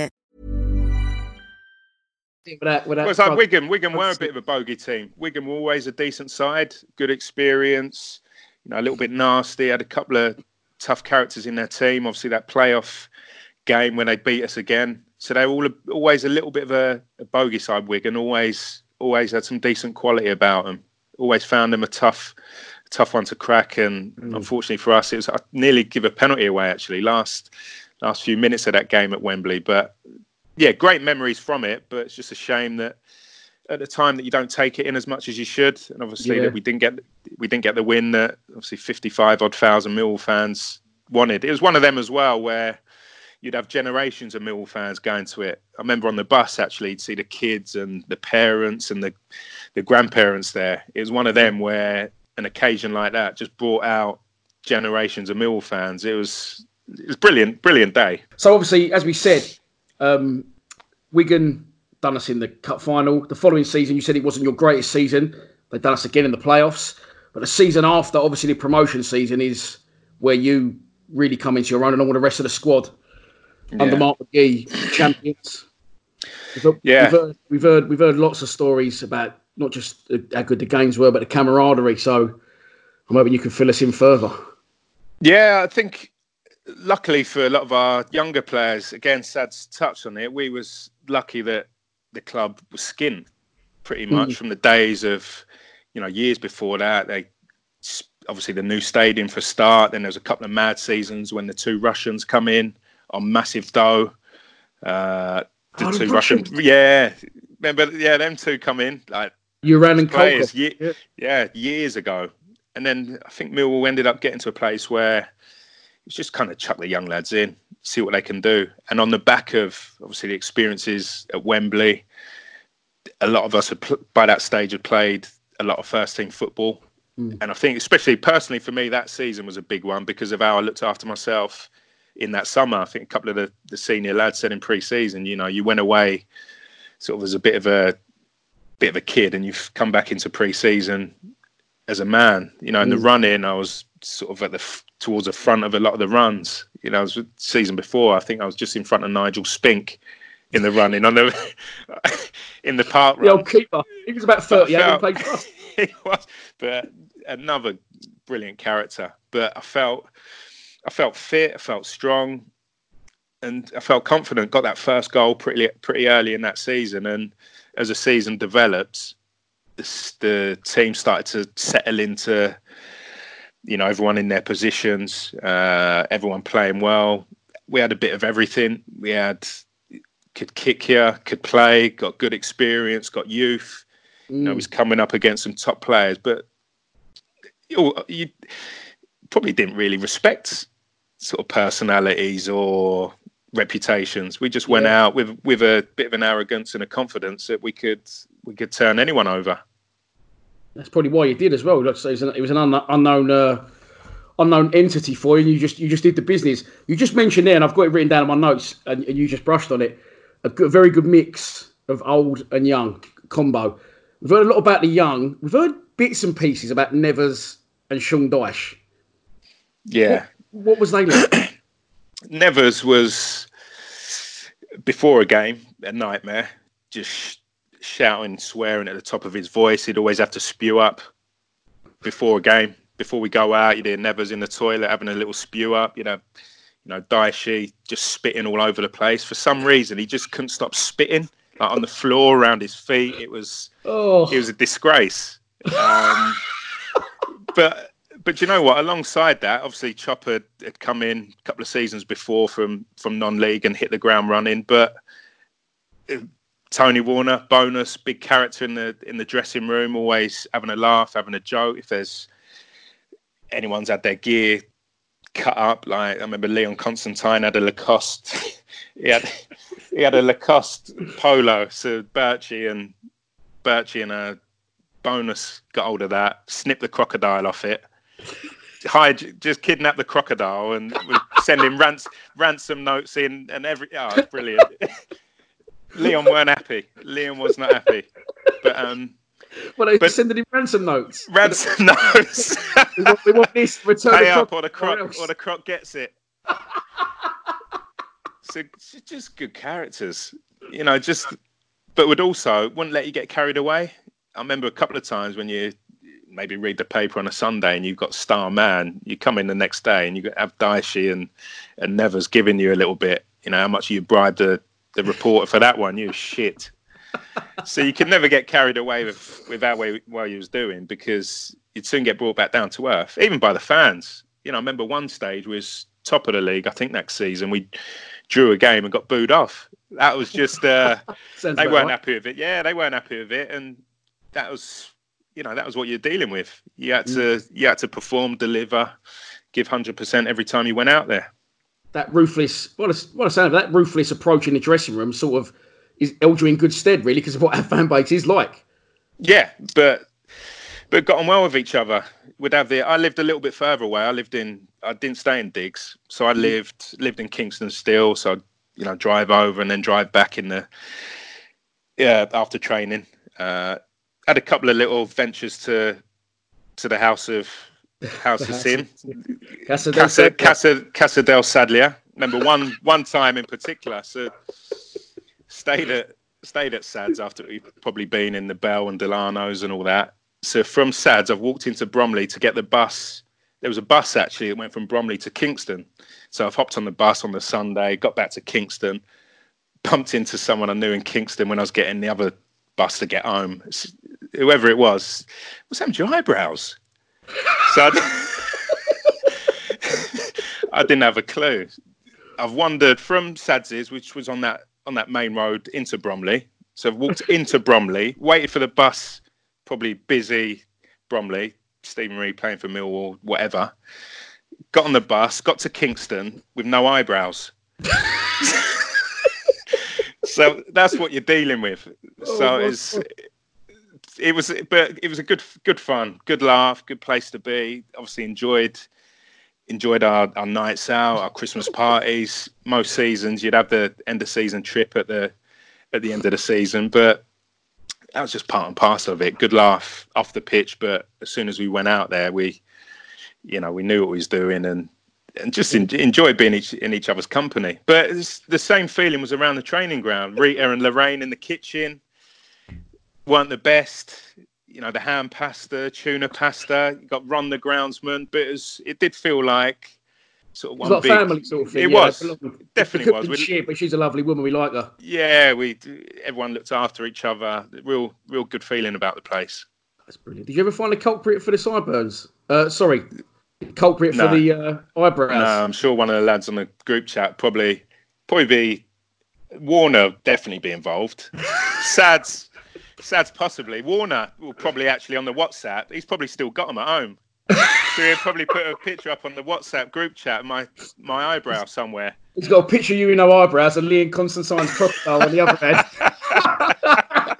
Without, without well, it's like Wigan. Wigan were a bit of a bogey team. Wigan were always a decent side, good experience. You know, a little bit nasty. Had a couple of tough characters in their team. Obviously, that playoff game when they beat us again. So they were all always a little bit of a, a bogey side. Wigan always always had some decent quality about them. Always found them a tough tough one to crack. And mm. unfortunately for us, it was I nearly give a penalty away actually last last few minutes of that game at Wembley. But yeah, great memories from it, but it's just a shame that at the time that you don't take it in as much as you should, and obviously yeah. that we didn't get we didn't get the win that obviously fifty five odd thousand Mill fans wanted. It was one of them as well where you'd have generations of Millwall fans going to it. I remember on the bus actually to see the kids and the parents and the the grandparents there. It was one of them where an occasion like that just brought out generations of Millwall fans. It was it was brilliant, brilliant day. So obviously, as we said, um, Wigan done us in the cup final. The following season, you said it wasn't your greatest season. They've done us again in the playoffs. But the season after, obviously, the promotion season is where you really come into your own, and all the rest of the squad yeah. under Mark McGee, champions. We've, yeah, we've heard, we've heard we've heard lots of stories about not just how good the games were, but the camaraderie. So I'm hoping you can fill us in further. Yeah, I think luckily for a lot of our younger players, again, Sad's touched on it. We was lucky that the club was skin pretty much mm. from the days of, you know, years before that. They obviously the new stadium for start. Then there was a couple of mad seasons when the two Russians come in on massive dough. Uh, the oh, two Russian, yeah, remember, yeah, them two come in like you ran and players, yeah. yeah, years ago, and then I think Millwall ended up getting to a place where it's just kind of chuck the young lads in, see what they can do, and on the back of obviously the experiences at Wembley, a lot of us had, by that stage had played a lot of first team football. Mm. And I think, especially personally for me, that season was a big one because of how I looked after myself in that summer. I think a couple of the, the senior lads said in pre-season, you know, you went away sort of as a bit of a bit of a kid, and you've come back into pre-season as a man. You know, in mm. the run in, I was sort of at the towards the front of a lot of the runs. You know, was season before. I think I was just in front of Nigel Spink in the running on the in the park. The run. old keeper. He was about thirty. Felt, he was, but another brilliant character. But I felt I felt fit, I felt strong, and I felt confident. Got that first goal pretty pretty early in that season, and as the season developed, the, the team started to settle into, you know, everyone in their positions, uh, everyone playing well. We had a bit of everything. We had could kick here, could play, got good experience, got youth. Mm. You know, mm. was coming up against some top players, but you, you probably didn't really respect sort of personalities or reputations. We just went yeah. out with with a bit of an arrogance and a confidence that we could we could turn anyone over. That's probably why you did as well. Like, so it was an, an unknown uh, unknown entity for you. And you just you just did the business. You just mentioned there, and I've got it written down in my notes, and, and you just brushed on it. A good, very good mix of old and young combo. We've heard a lot about the young. We've heard bits and pieces about Nevers and Sean Dyche. Yeah, what was they like? Nevers was before a game a nightmare. Just shouting, swearing at the top of his voice. He'd always have to spew up before a game. Before we go out, you'd hear Nevers in the toilet having a little spew up. You know, you know, Dyche just spitting all over the place. For some reason, he just couldn't stop spitting like on the floor around his feet. It was, oh. it was a disgrace. Um, but but you know what? Alongside that, obviously Chopper had come in a couple of seasons before from from non-league and hit the ground running. But Tony Warner, bonus, big character in the in the dressing room, always having a laugh, having a joke. If there's anyone's had their gear cut up, like I remember Leon Constantine had a Lacoste. he had he had a Lacoste polo. So Birchie and Birchie and a bonus got hold of that, snipped the crocodile off it, hide, just kidnap the crocodile and send him rans- ransom notes in and every. Oh, brilliant. Leon weren't happy. Leon was not happy. But um. Well, they but sending him ransom notes. Ransom notes. we, want, we want this return Pay up, or the croc, or the croc gets it. so just good characters, you know. Just, but would also wouldn't let you get carried away. I remember a couple of times when you maybe read the paper on a Sunday and you've got Star Man, you come in the next day and you have Dyche and and Nevers giving you a little bit. You know how much you bribed the the reporter for that one. You shit. so you can never get carried away with with that way what you was doing because you'd soon get brought back down to earth, even by the fans. You know, I remember one stage was top of the league. I think next season we drew a game and got booed off. That was just uh, they weren't right. happy with it. Yeah, they weren't happy with it, and that was you know that was what you're dealing with. You had to mm. you had to perform, deliver, give hundred percent every time you went out there. That ruthless, what a what a sound that ruthless approach in the dressing room sort of is held you in good stead, really, because of what our fan base is like. Yeah, but but got on well with each other. We'd have the. I lived a little bit further away. I lived in. I didn't stay in Diggs, so I mm. lived lived in Kingston still. So I'd, you know drive over and then drive back in the yeah, after training, uh, had a couple of little ventures to to the house of house of sin, Casa, Casa Casa Casa del Sadlier. Remember one one time in particular, so stayed at stayed at Sads after we'd probably been in the Bell and Delano's and all that. So from Sads, I've walked into Bromley to get the bus. There was a bus actually that went from Bromley to Kingston. So I've hopped on the bus on the Sunday, got back to Kingston, bumped into someone I knew in Kingston when I was getting the other bus to get home. Whoever it was, what's happened to your eyebrows? So I, didn't have a clue. I've wandered from Sads's, which was on that on that main road into Bromley. So I've walked into Bromley, waited for the bus, probably busy Bromley, Steven Reid playing for Millwall, whatever. Got on the bus, got to Kingston with no eyebrows. so that's what you're dealing with. Oh, so it's it was but it was a good good fun, good laugh, good place to be. Obviously enjoyed enjoyed our, our nights out, our Christmas parties. Most seasons you'd have the end of season trip at the at the end of the season, but that was just part and parcel of it. Good laugh off the pitch, but as soon as we went out there, we, you know, we knew what we was doing and and just en- enjoyed being each, in each other's company. But the same feeling was around the training ground. Rita and Lorraine in the kitchen weren't the best. You know, the ham pasta, tuna pasta. You got run the groundsman, but it, was, it did feel like sort of one It's big like family sort of thing. It yeah, was lot- definitely was. We- Shit, but she's a lovely woman. We like her. yeah, we everyone looked after each other. Real, real good feeling about the place. That's brilliant. Did you ever find a culprit for the sideburns? Uh, sorry, culprit No. for the uh, eyebrows. No, I'm sure one of the lads on the group chat probably probably be Warner definitely be involved. Sads, Sads possibly. Warner will probably actually on the WhatsApp. He's probably still got them at home. so he'll probably put a picture up on the WhatsApp group chat. My my eyebrow somewhere. He's got a picture of you with no eyebrows and Leon Constantine's crocodile on the other end.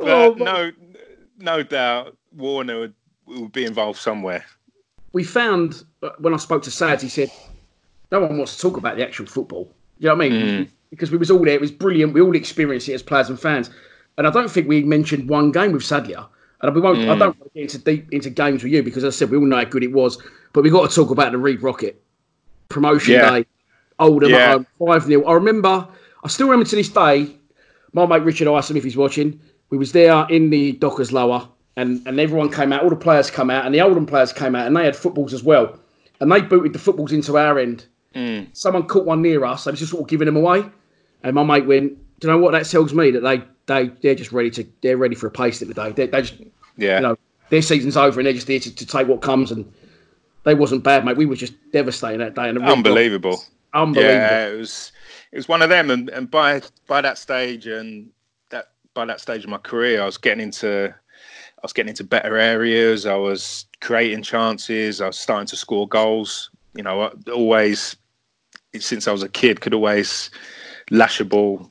Oh, no, no doubt Warner would, would be involved somewhere. we found uh, when I spoke to Sads, he said no one wants to talk about the actual football. You know what I mean? Because we was all there. It was brilliant. We all experienced it as players and fans. And I don't think we mentioned one game with Sadlier. And we won't. I mm. don't want to get into deep into games with you because as I said we all know how good it was. But we got to talk about the Reid Rocket promotion Yeah. day. Oldham Yeah. at home, five 0 I remember. I still remember to this day. My mate Richard Isom, if he's watching, we was there in the Dockers lower, and and everyone came out. All the players come out, and the Oldham players came out, and they had footballs as well. And they booted the footballs into our end. Mm. Someone caught one near us. They was just sort of giving them away. And my mate went, "Do you know what that tells me? That they they they're just ready to they're ready for a place today. They, they just Yeah. you know their season's over and they're just here to, to take what comes. And they wasn't bad, mate. We were just devastating that day. And the Red Dot- Unbelievable. unbelievable. Yeah, it was it was one of them, and, and by by that stage and that by that stage of my career, I was getting into I was getting into better areas. I was creating chances. I was starting to score goals. You know, I always since I was a kid could always lash a ball.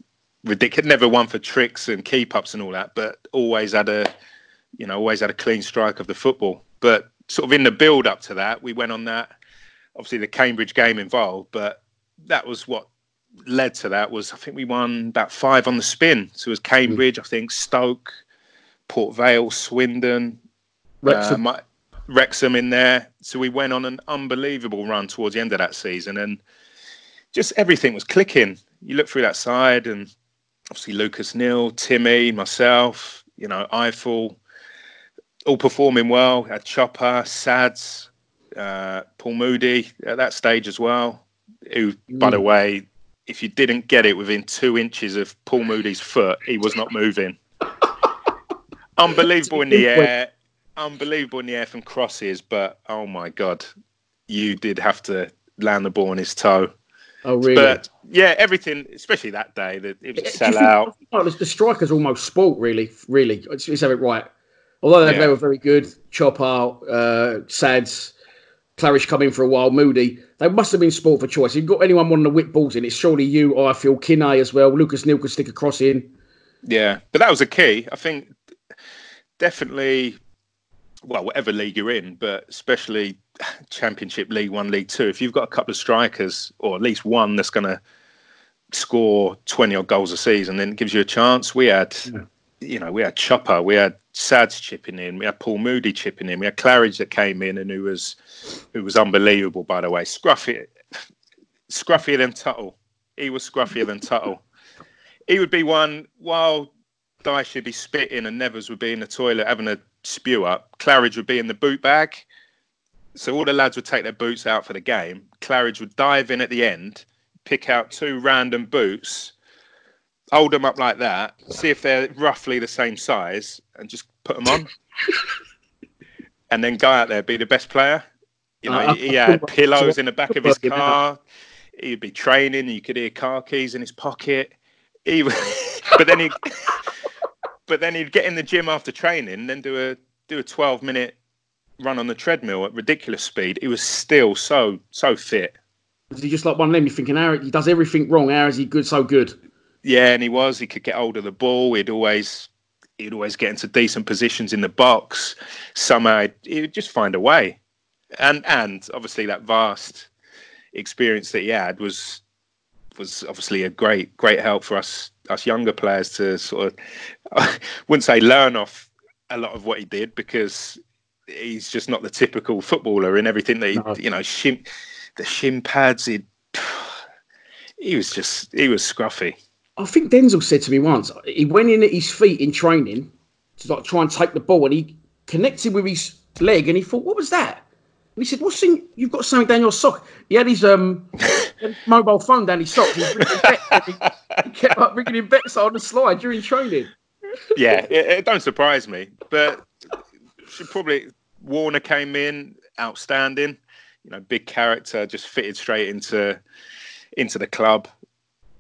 Ridiculous. Never one for tricks and keep ups and all that, but always had a you know always had a clean strike of the football. But sort of in the build up to that, we went on that. Obviously, the Cambridge game involved, but that was what led to that. Was I think we won about five on the spin. So it was Cambridge, I think Stoke, Port Vale, Swindon, Wrexham. uh, Wrexham in there. So we went on an unbelievable run towards the end of that season, and just everything was clicking. You look through that side, and obviously Lucas Neill, Timmy, myself, you know, Ifill, all performing well. Had Chopper, Sads, uh, Paul Moody at that stage as well. Who, by the way, if you didn't get it within two inches of Paul Moody's foot, he was not moving. Unbelievable in the air, unbelievable in the air from crosses, but oh my god, you did have to land the ball on his toe. Oh, really? But yeah, everything, especially that day, that it was a Do you think- sellout. Oh, the, strikers almost sport, really, really. Let's, have it right. Although they, they were very good, Chopper, uh, Sads, Claridge coming for a while, Moody. They must have been sport for choice. If you've got anyone wanting to whip balls in, it's surely you. I feel Kinney as well. Lucas Neill could stick a cross in. Yeah, but that was a key. I think definitely, well, whatever league you're in, but especially Championship, League One, League Two. If you've got a couple of strikers, or at least one that's going to score 20 odd goals a season, then it gives you a chance. We had, yeah. you know, we had Chopper, we had Sads chipping in, we had Paul Moody chipping in, we had Claridge that came in and who was who was unbelievable, by the way. Scruffy, scruffier than Tuttle. He was scruffier than Tuttle. He would be one while Dyche would be spitting and Nevers would be in the toilet having a spew up. Claridge would be in the boot bag. So all the lads would take their boots out for the game. Claridge would dive in at the end, pick out two random boots, hold them up like that, see if they're roughly the same size, and just put them on. and then go out there, be the best player. You know, uh, he, he had pillows in the back of his car. He'd be training. You could hear car keys in his pocket. He, but then he, but then he'd get in the gym after training, then do a do a twelve minute run on the treadmill at ridiculous speed. He was still so so fit. Was he just like one of them? You're thinking, how he does everything wrong. How is he good? So good. Yeah, and he was. He could get hold of the ball. He'd always he'd always get into decent positions in the box. Somehow uh, he'd just find a way. And and obviously that vast experience that he had was was obviously a great great help for us us younger players to sort of I wouldn't say learn off a lot of what he did because he's just not the typical footballer in everything that he, no. you know, shim, the shin pads. He, he was just, he was scruffy. I think Denzel said to me once, he went in at his feet in training to like try and take the ball, and he connected with his leg, and he thought, "What was that?" And he said, "What's in? You've got something down your sock." He had his um mobile phone down his sock. He, kept up ringing him bets on the slide during training. Yeah, it, it don't surprise me, but should probably Warner came in, outstanding. You know, big character, just fitted straight into into the club.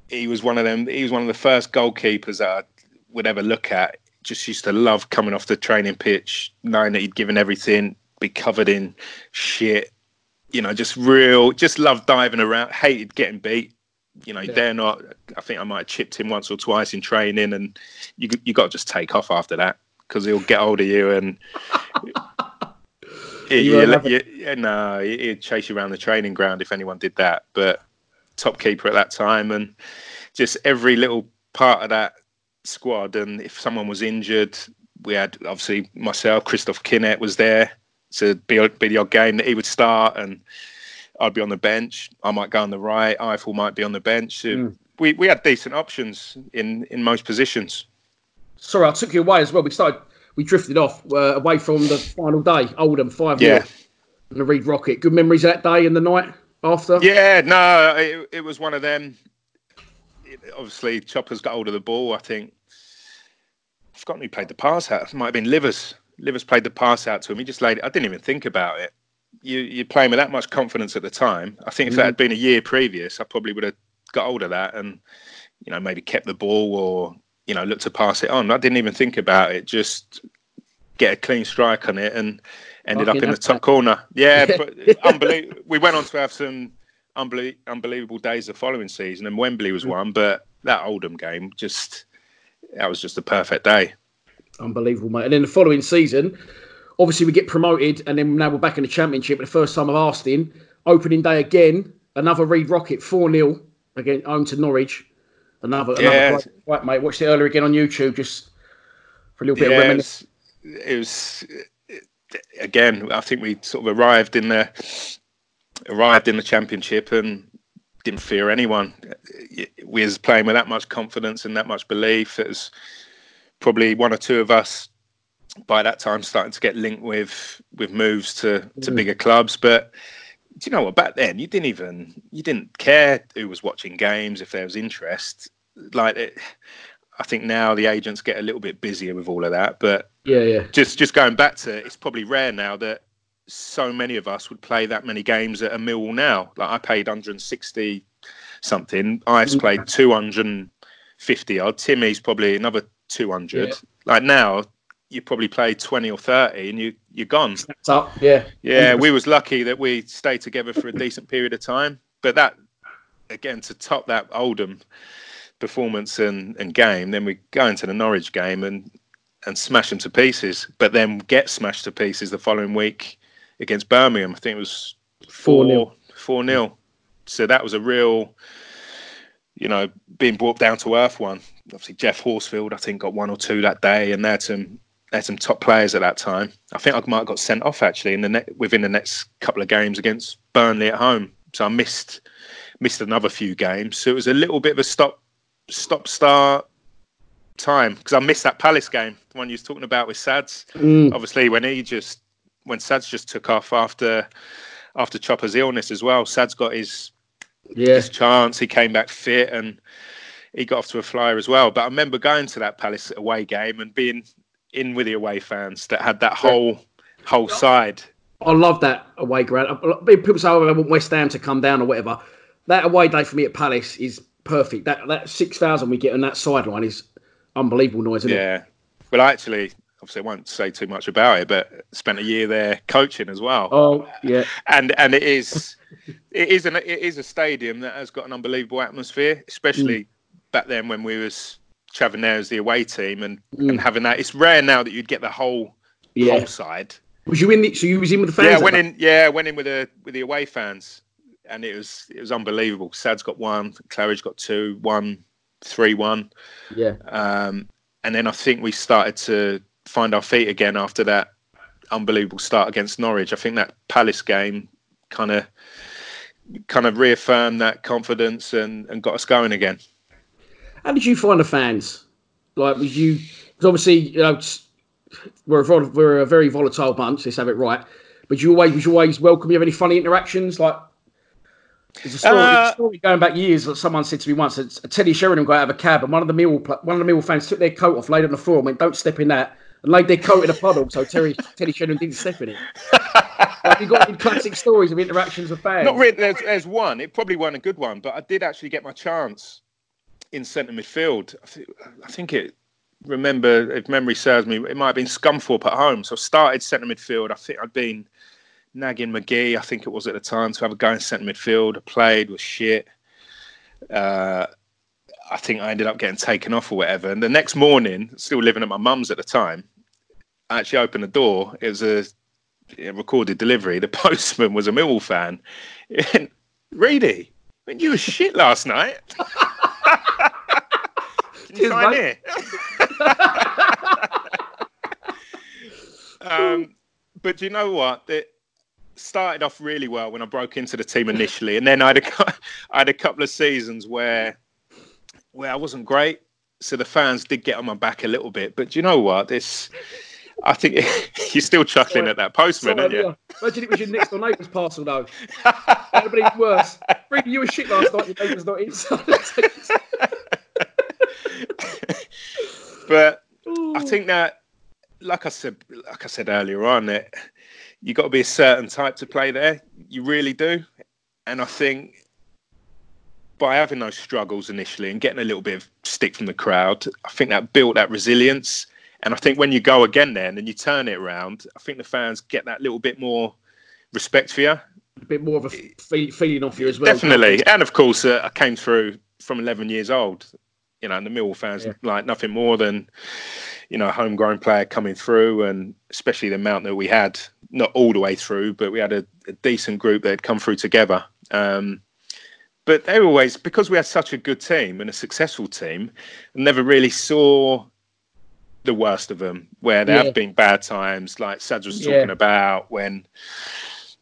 He was one of them. He was one of the first goalkeepers that I would ever look at. Just used to love coming off the training pitch, knowing that he'd given everything, be covered in shit. You know, just real, just loved diving around. Hated getting beat. You know, yeah. dare not. I think I might have chipped him once or twice in training, and you you got to just take off after that because he'll get hold of you and you, you, you, no, he'd chase you around the training ground if anyone did that. But top keeper at that time, and just every little part of that squad. And if someone was injured, we had obviously myself, Christophe Kinet was there to be, be the odd game that he would start, and I'd be on the bench. I might go on the right. Ifill might be on the bench. Mm. We we had decent options in in most positions. Sorry, I took you away as well. We started we drifted off uh, away from the final day. Oldham five yeah. And the Reid Rocket. Good memories that day and the night after. Yeah, no, it, it was one of them. It, obviously, Chopper's got hold of the ball. I think I've forgotten who played the pass out. It might have been Livers. Livers played the pass out to him. He just laid it. I didn't even think about it. You you're playing with that much confidence at the time. I think if mm. that had been a year previous, I probably would have got hold of that and you know maybe kept the ball or you know, look to pass it on. I didn't even think about it. Just get a clean strike on it and ended up in the top that. corner. Yeah, unbelievable. We went on to have some unbelievable days the following season, and Wembley was mm. one. But that Oldham game, just that was just a perfect day. Unbelievable, mate. And then the following season, obviously we get promoted, and then now we're back in the championship. The first time I've asked in opening day again, another Reid Rocket four 0 again home to Norwich. Another, yeah. another right, mate. Watched it earlier again on YouTube, just for a little bit yeah, of reminiscence. It was, it was again. I think we sort of arrived in the arrived in the championship and didn't fear anyone. We was playing with that much confidence and that much belief. It was probably one or two of us by that time starting to get linked with with moves to to mm. bigger clubs, but do you know what? Back then, you didn't even you didn't care who was watching games if there was interest. Like, it, I think now the agents get a little bit busier with all of that. But yeah, yeah. Just just going back to it's probably rare now that so many of us would play that many games at a Millwall now. Like I paid 160 something. Ice mm. played 250 odd. Timmy's probably another 200. Yeah. Like now, you probably played 20 or 30 and you you're gone. Up yeah. Yeah we was lucky that we stayed together for a decent period of time but that again to top that oldham performance and, and game then we go into the norwich game and and smash them to pieces but then get smashed to pieces the following week against birmingham. I think it was 4 nil. 4 nil. So that was a real you know, being brought down to earth one. Obviously, Geoff Horsfield, I think, got one or two that day, and they had some they had some top players at that time. I think I might have got sent off actually in the ne- within the next couple of games against Burnley at home. So I missed missed another few games. So it was a little bit of a stop stop start time because I missed that Palace game, the one you was talking about with Sads. Mm. Obviously, when he just when Sads just took off after after Chopper's illness as well. Sads got his yeah. his chance. He came back fit and he got off to a flyer as well. But I remember going to that Palace away game and being in with the away fans that had that whole whole side. I love that away ground. People say, oh, I want West Ham to come down or whatever. That away day for me at Palace is perfect. That that six thousand we get on that sideline is unbelievable noise, yeah. It? Yeah. Well, I actually, obviously, I won't say too much about it, but spent a year there coaching as well. Oh, yeah. And and it is it is an it is a stadium that has got an unbelievable atmosphere, especially mm. back then when we was Tavernier as the away team and, mm. and having that. It's rare now that you'd get the whole yeah. whole side. Was you in? The, so you was in with the fans? Yeah, went in. Yeah, went in with the with the away fans, and it was it was unbelievable. Sad's got one, Claridge got two, one, three, one. Yeah. Um, and then I think we started to find our feet again after that unbelievable start against Norwich. I think that Palace game kind of kind of reaffirmed that confidence and, and got us going again. How did you find the fans? Like, was you? Because obviously, you know, we're a, we're a very volatile bunch. Let's have it right. But you always was you always welcome. You have any funny interactions? Like, there's a story, uh, story going back years that someone said to me once. That Teddy Sheringham got out of a cab, and one of the Mill one of the Mill fans took their coat off, laid it on the floor, and went, "Don't step in that." And laid their coat in a puddle, so Terry Teddy Sheringham didn't step in it. like you got any classic stories of interactions with fans? Not really. There's, there's one. It probably wasn't a good one, but I did actually get my chance in centre midfield. I, th- I think it. Remember, if memory serves me, it might have been Scunthorpe at home. So I started centre midfield. I think I'd been nagging McGee. I think it was at the time to have a go in centre midfield. I played was shit. Uh, I think I ended up getting taken off or whatever. And the next morning, still living at my mum's at the time, I actually opened the door. It was a, recorded delivery. The postman was a Millwall fan. Reedy, when you were shit last night. Cheers, here. um, but do you know what? It started off really well when I broke into the team initially, and then I had a, I had a couple of seasons where where I wasn't great. So the fans did get on my back a little bit. But do you know what? This I think you're still chuckling Sorry. at that postman, Sorry, aren't you? Imagine it was your next door neighbour's parcel, though. That'd be worse. Reading you a shit last night, your neighbour's not inside. but I think that, like I said, like I said earlier on, that you got to be a certain type to play there. You really do, and I think by having those struggles initially and getting a little bit of stick from the crowd, I think that built that resilience. And I think when you go again then and you turn it around, I think the fans get that little bit more respect for you. A bit more of a feeling off you as well. Definitely. And of course, uh, I came through from 11 years old you know, and the Millwall fans yeah. like nothing more than, you know, a homegrown player coming through, and especially the amount that we had, not all the way through, but we had a, a decent group that had come through together. Um, but they always, because we had such a good team and a successful team, never really saw the worst of them, where there yeah. have been bad times, like Sads was talking yeah. about when,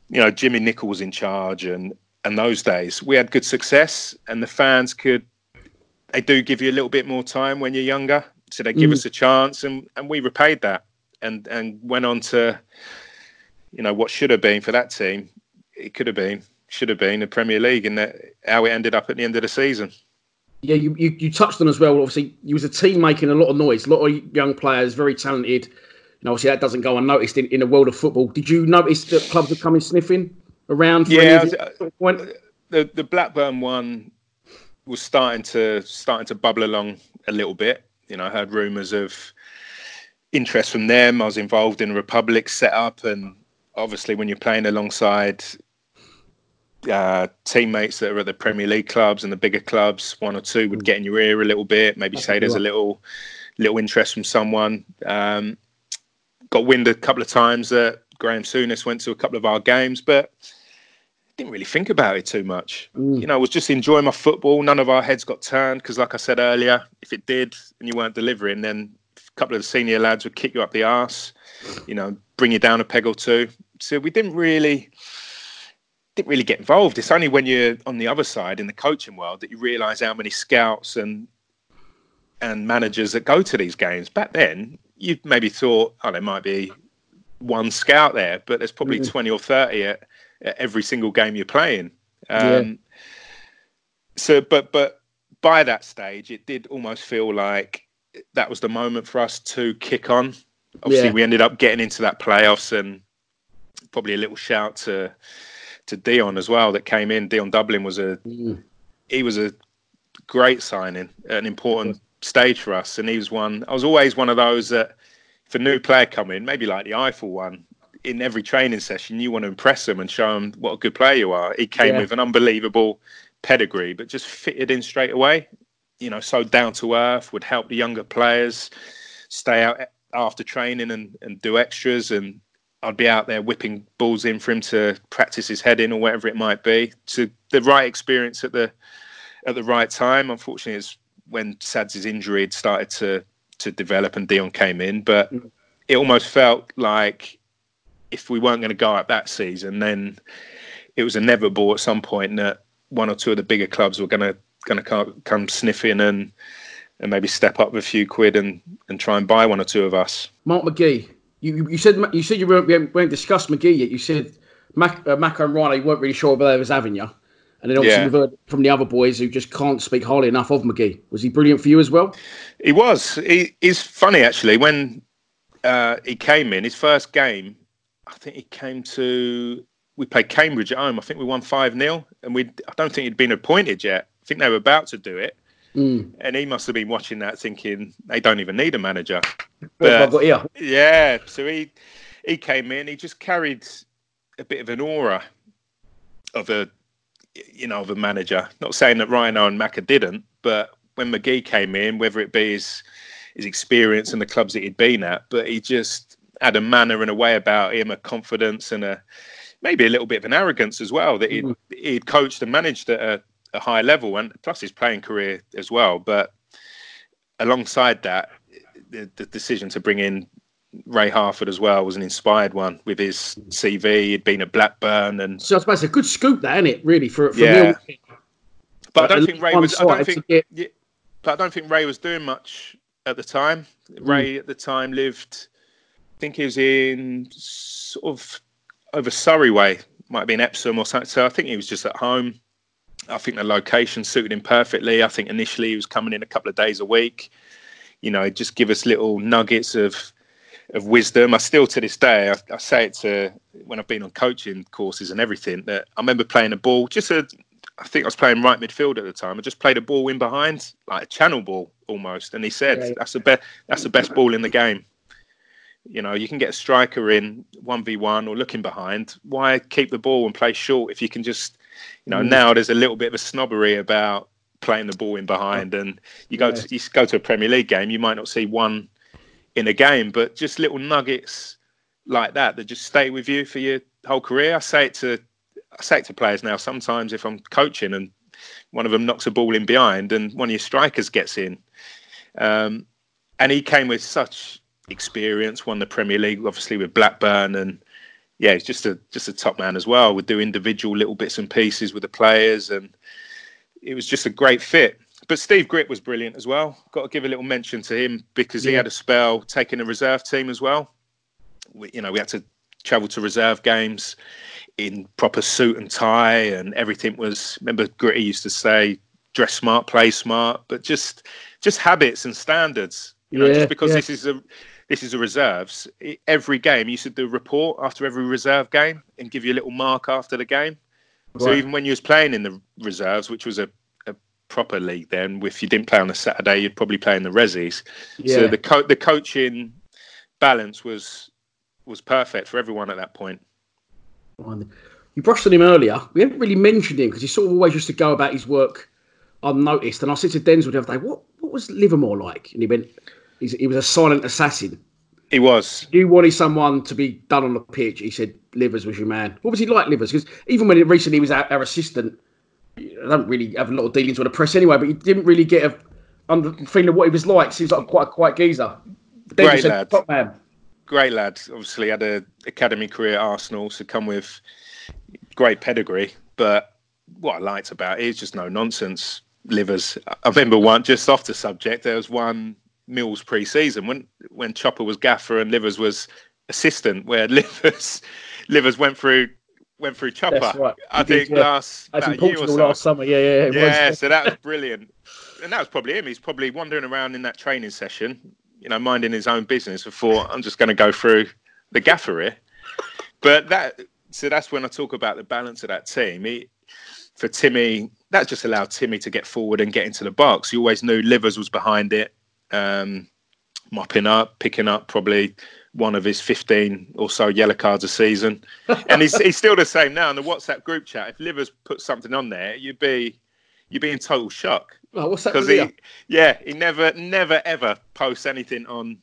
you know, Jimmy Nicholl was in charge and and those days we had good success and the fans could they do give you a little bit more time when you're younger. So they give mm. us a chance, and, and we repaid that, and and went on to, you know, what should have been for that team. It could have been, should have been the Premier League, and that how it ended up at the end of the season. Yeah, you, you, you touched on as well. Obviously, you was a team making a lot of noise, a lot of young players, very talented. And obviously, that doesn't go unnoticed in, in the world of football. Did you notice that clubs are coming sniffing around? yeah, the the Blackburn one was starting to starting to bubble along a little bit. You know, I heard rumours of interest from them. I was involved in a Republic setup, and obviously, when you're playing alongside uh, teammates that are at the Premier League clubs and the bigger clubs, one or two would get in your ear a little bit. Maybe say there's a little little interest from someone. Um, got wind a couple of times that Graham Souness went to a couple of our games, but didn't really think about it too much. Mm. You know, I was just enjoying my football. None of our heads got turned because, like I said earlier, if it did and you weren't delivering, then a couple of the senior lads would kick you up the arse, you know, bring you down a peg or two. So we didn't really didn't really get involved. It's only when you're on the other side in the coaching world that you realise how many scouts and and managers that go to these games. Back then, you maybe thought, oh, there might be one scout there, but there's probably mm. 20 or 30 at, at, every single game you're playing. Um, yeah. So, but but by that stage, it did almost feel like that was the moment for us to kick on. Obviously, yeah. we ended up getting into that playoffs, and probably a little shout to to Dion as well that came in. Dion Dublin was a mm. he was a great signing, an important stage for us, and he was one. I was always one of those that if a new player come in, maybe like the Ifill one, in every training session, you want to impress them and show them what a good player you are. He came yeah. with an unbelievable pedigree, but just fitted in straight away. You know, so down to earth, would help the younger players stay out after training and, and do extras. And I'd be out there whipping balls in for him to practice his head in or whatever it might be. To the right experience at the at the right time. Unfortunately, it's when Sads' injury had started to to develop and Dion came in, but mm. it almost felt like if we weren't going to go out that season, then it was inevitable at some point that one or two of the bigger clubs were going to going to come sniffing and and maybe step up a few quid and and try and buy one or two of us. Mark McGee, you you said you said you weren't, we weren't discussed McGee yet. You said Mac, uh, Mac and Ryan weren't really sure whether they was having you. And then obviously yeah. we've heard from the other boys who just can't speak highly enough of McGee. Was he brilliant for you as well? He was. He, he's funny actually. When uh, he came in, his first game, I think he came to. We played Cambridge at home. I think we won five 0 and we. I don't think he'd been appointed yet. I think they were about to do it, mm. and he must have been watching that, thinking they don't even need a manager. But, yeah, so he he came in. He just carried a bit of an aura of a you know, of a manager. Not saying that Rhino and Macca didn't, but when McGee came in, whether it be his his experience and the clubs that he'd been at, but he just had a manner and a way about him, a confidence and a maybe a little bit of an arrogance as well that he'd, mm. he'd coached and managed at a, a high level, and plus his playing career as well. But alongside that, the, the decision to bring in Ray Harford as well was an inspired one with his CV. He'd been at Blackburn, and so I suppose a good scoop, that isn't it? Really for, for yeah. But I don't think Ray was. I don't think. Get... Yeah, but I don't think Ray was doing much at the time. Mm. Ray at the time lived. I think he was in sort of over Surrey way. Might have been Epsom or something. So I think he was just at home. I think the location suited him perfectly. I think initially he was coming in a couple of days a week. You know, just give us little nuggets of of wisdom. I still to this day I, I, say it to when I've been on coaching courses and everything that I remember playing a ball just a I think I was playing right midfield at the time. I just played a ball in behind, like a channel ball almost. And he said. "That's the best. That's the best ball in the game." You know, you can get a striker in one v one or looking behind. Why keep the ball and play short if you can just, you know, mm. now there's a little bit of a snobbery about playing the ball in behind. And you go yeah. to you go to a Premier League game, you might not see one in a game, but just little nuggets like that that just stay with you for your whole career. I say it to I say it to players now. Sometimes if I'm coaching and one of them knocks a ball in behind and one of your strikers gets in, um, and he came with such experience, won the Premier League obviously with Blackburn, and yeah, he's just a just a top man as well. Would do individual little bits and pieces with the players, and it was just a great fit. But Steve Gritt was brilliant as well. Got to give a little mention to him because yeah. he had a spell taking a reserve team as well. We, you know, we had to travel to reserve games in proper suit and tie, and everything was. Remember, Gritty used to say, "Dress smart, play smart," but just just habits and standards. You know, yeah, just because yeah. this is a this is a reserves. Every game, you should do a report after every reserve game and give you a little mark after the game. Right. So even when you was playing in the reserves, which was a proper league then if you didn't play on a saturday you'd probably play in the resis yeah. so the co- the coaching balance was was perfect for everyone at that point you brushed on him earlier we haven't really mentioned him because he sort of always used to go about his work unnoticed and i said to denzel the other day what what was livermore like and he went he was a silent assassin He was. You wanted someone to be done on the pitch. He said Livers was your man. What was he like, Livers? Because even when he recently was our, our, assistant, I don't really have a lot of dealings with the press anyway, but he didn't really get a under feeling of what he was like. Seems like quite a quiet geezer. Great lad. Top man. Great lad. Obviously had a academy career at Arsenal, so come with great pedigree. But what I liked about it is just no nonsense. Livers. I remember one just off the subject. There was one Mills pre-season when when Chopper was gaffer and Livers was assistant, where Livers Livers went through went through Chopper. Right. I think yeah. last That's in Portugal so. last summer. Yeah, yeah, yeah. so that was brilliant, and that was probably him. He's probably wandering around in that training session, you know, minding his own business. Before I'm just going to go through the gaffer here, but that so that's when I talk about the balance of that team. He, for Timmy, that just allowed Timmy to get forward and get into the box. You always knew Livers was behind it um, mopping up, picking up probably one of his 15 or so yellow cards a season. and he's, he's still the same now in the WhatsApp group chat. If Livers put something on there, you'd be you'd be in total shock. Oh, what's that? Because he, yeah, he never, never, ever posts anything on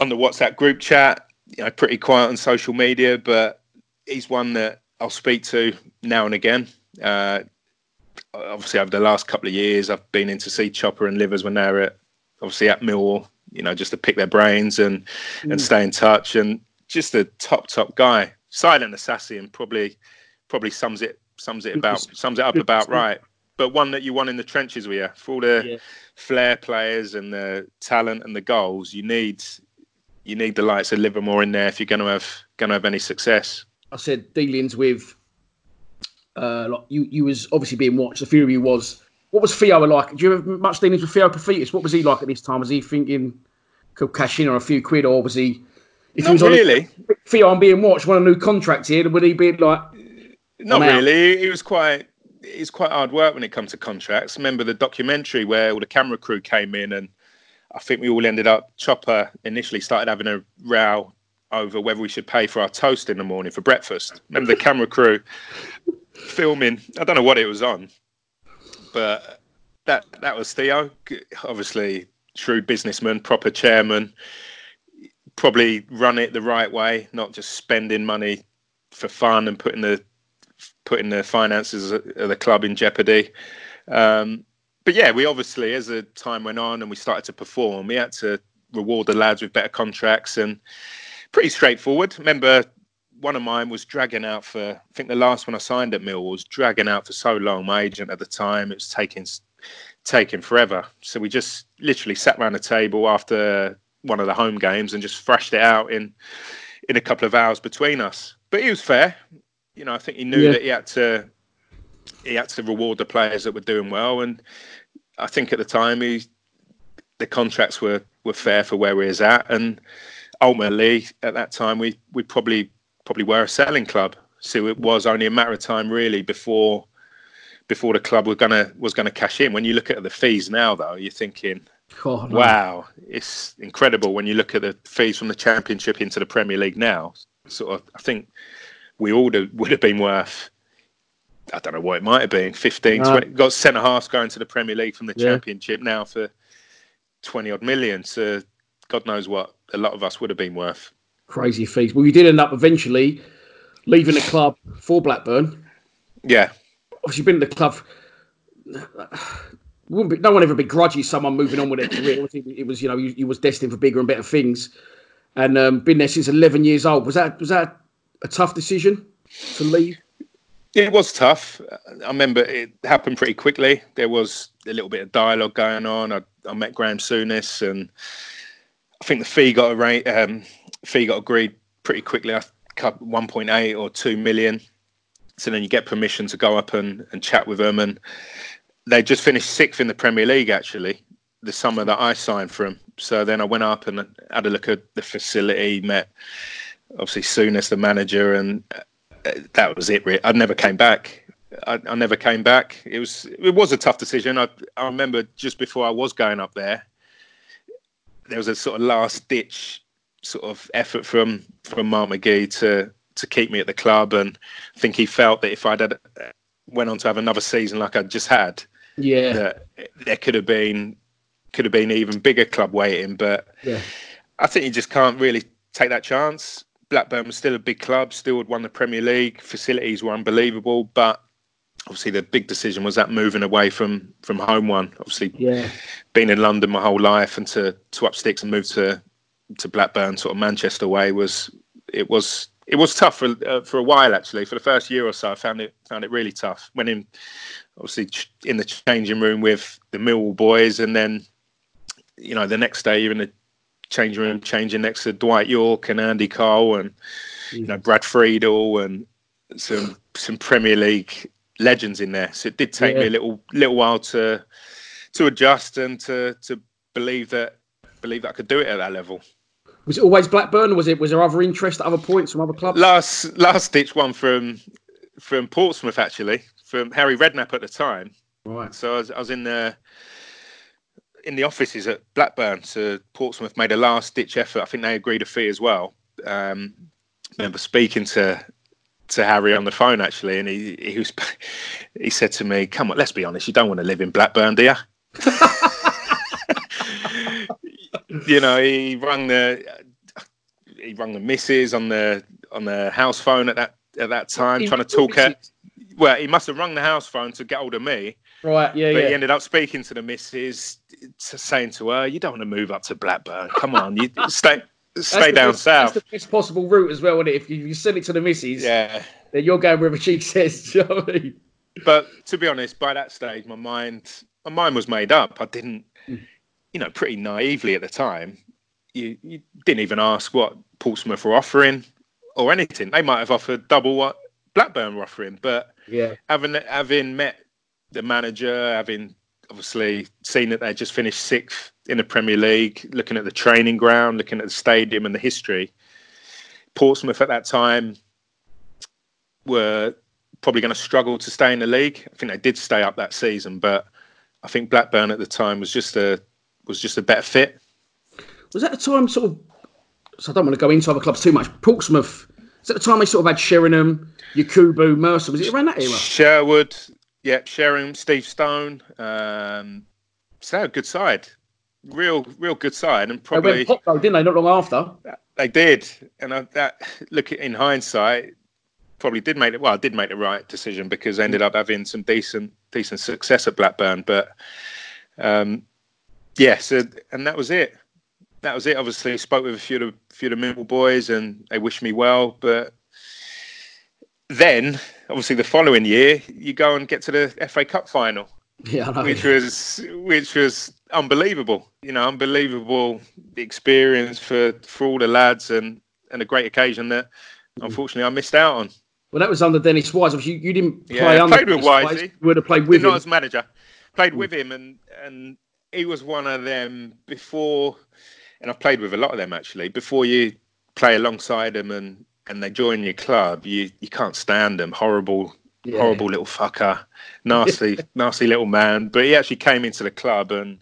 on the WhatsApp group chat. You know, pretty quiet on social media, but he's one that I'll speak to now and again. Uh, obviously over the last couple of years, I've been in to see Chopper and Livers when they're at obviously at Millwall, you know, just to pick their brains and mm. and stay in touch. And just a top top guy, silent assassin, probably probably sums it sums it about sums it up about right. But one that you won in the trenches with you for all the yeah. flair players and the talent and the goals. You need you need the likes of Livermore in there if you're going to have going to have any success. I said dealings with uh, like you, you was obviously being watched. The few of you was. What was Theo like? Do you have much dealings with Theo Paphitis? What was he like at this time? Was he thinking could cash in on a few quid, or was he? If Not he was really. On Theo, I'm being watched. Want a new contract here? Would he be like? Not really. He was quite. It's quite hard work when it comes to contracts. Remember the documentary where all the camera crew came in and I think we all ended up. Chopper initially started having a row over whether we should pay for our toast in the morning for breakfast. Remember the camera crew filming. I don't know what it was on, but that that was Theo. Obviously, shrewd businessman, proper chairman. Probably run it the right way, not just spending money for fun and putting the putting the finances of the club in jeopardy. Um, but yeah, we obviously, as the time went on and we started to perform, we had to reward the lads with better contracts and pretty straightforward. Remember one of mine was dragging out for I think the last one I signed at Mill was dragging out for so long. My agent at the time it was taking taking forever. So we just literally sat around the table after one of the home games and just thrashed it out in in a couple of hours between us. But he was fair. You know, I think he knew yeah. that he had to he had to reward the players that were doing well and I think at the time he the contracts were were fair for where he was at and ultimately at that time we we probably probably were a selling club. So it was only a matter of time, really, before before the club was gonna was gonna cash in. When you look at the fees now, though, you're thinking, oh, no. "Wow, it's incredible." When you look at the fees from the Championship into the Premier League now, sort of, I think we all would have been worth. I don't know what it might have been 15, uh, 20, got centre halves going to the Premier League from the yeah. Championship now for 20 odd million. So God knows what a lot of us would have been worth crazy fees. Well, you did end up eventually leaving the club for Blackburn. Yeah. Obviously, you've been in the club. Wouldn't Be, no one ever begrudges someone moving on with their career. It was, you know, you, you was destined for bigger and better things, and um, been there since 11 years old. Was that was that a tough decision to leave? It was tough. I remember it happened pretty quickly. There was a little bit of dialogue going on. I, I met Graham Souness, and I think the fee got arranged. Um, fee got agreed pretty quickly. I 1.8 or 2 million. So then you get permission to go up and, and chat with them. And they just finished sixth in the Premier League, actually, the summer that I signed for them. So then I went up and had a look at the facility, met obviously Souness, the manager, and uh, that was it. I never came back. I, I, never came back. It was it was a tough decision. I, I remember just before I was going up there, there was a sort of last ditch sort of effort from from Mark McGhee to to keep me at the club, and I think he felt that if I'd had, went on to have another season like I just had, yeah, that there could have been could have been even bigger club waiting. But yeah. I think you just can't really take that chance. Blackburn was still a big club, still had won the Premier League. Facilities were unbelievable, but obviously the big decision was that moving away from from home one. Obviously, yeah, being in London my whole life and to to up sticks and move to to Blackburn, sort of Manchester way, was it was it was tough for uh, for a while actually. For the first year or so, I found it found it really tough. Went in obviously in the changing room with the Millwall boys, and then you know the next day you're in the changing room changing next to Dwight Yorke and Andy Cole and you know Brad Friedel and some some Premier League legends in there. So it did take yeah. me a little little while to to adjust and to to believe that believe that I could do it at that level. Was it always Blackburn? was it was there other interest at other points from other clubs? Last last ditch one from from Portsmouth actually from Harry Redknapp at the time. Right. So I was, I was in the in the offices at Blackburn. So Portsmouth made a last ditch effort. I think they agreed a fee as well. Um, I remember speaking to to Harry on the phone actually, and he he was he said to me, "Come on, let's be honest. You don't want to live in Blackburn, do you?" you know, he rang the he rang the missus on the on the house phone at that at that time, trying to talk her. Well, he must have rung the house phone to get hold of me. Right, yeah, but yeah. he ended up speaking to the missus, saying to her, "You don't want to move up to Blackburn. Come on, you stay." Stay down best, south. That's the best possible route as well, is it? If you, you send it to the missus, yeah, then you're going wherever she says. You know I mean? But to be honest, by that stage, my mind, my mind was made up. I didn't, mm. You know, pretty naively at the time. You, you didn't even ask what Portsmouth were offering or anything. They might have offered double what Blackburn were offering, but yeah, having having met the manager, having obviously seen that they just finished sixth in the Premier League, looking at the training ground, looking at the stadium and the history. Portsmouth at that time were probably going to struggle to stay in the league. I think they did stay up that season, but I think Blackburn at the time was just a was just a better fit. Was that the time sort of? So I don't want to go into other clubs too much. Portsmouth. Was that the time they sort of had Sheringham, Yakubu, Merson? Was it around that era? Sherwood, yeah, Sheringham, Steve Stone. Um, so a good side, real, real good side, and probably they went pop though, didn't they? Not long after. They did, and I, that look in hindsight, probably did make it. Well, I did make the right decision because I ended up having some decent, decent success at Blackburn. But um, yeah, so and that was it. That was it. Obviously, I spoke with a few of the, few of the Millwall boys, and they wished me well. But then, obviously, the following year, you go and get to the FA Cup final, yeah, which was which was unbelievable. You know, unbelievable experience for for all the lads, and and a great occasion that unfortunately I missed out on. Well, that was under Dennis Wise. You, you didn't play yeah, under played with Wise. You would have played with Not him. as manager. Played hmm. with him, and and he was one of them before. And I've played with a lot of them actually. Before you play alongside them and and they join your club, you you can't stand them. Horrible, yeah. horrible little fucker, nasty, nasty little man. But he actually came into the club and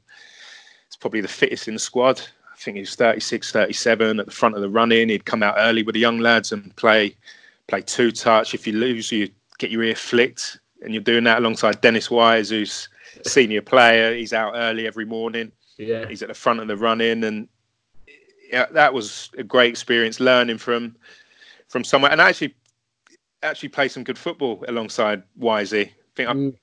it's probably the fittest in the squad. I think he was 36, 37 at the front of the run in. He'd come out early with the young lads and play play two touch. If you lose, you get your ear flicked, and you're doing that alongside Dennis Wise, who's senior player. He's out early every morning. Yeah, he's at the front of the run in, and yeah, that was a great experience learning from from somewhere, and I actually actually played some good football alongside Wisey. I think mm. I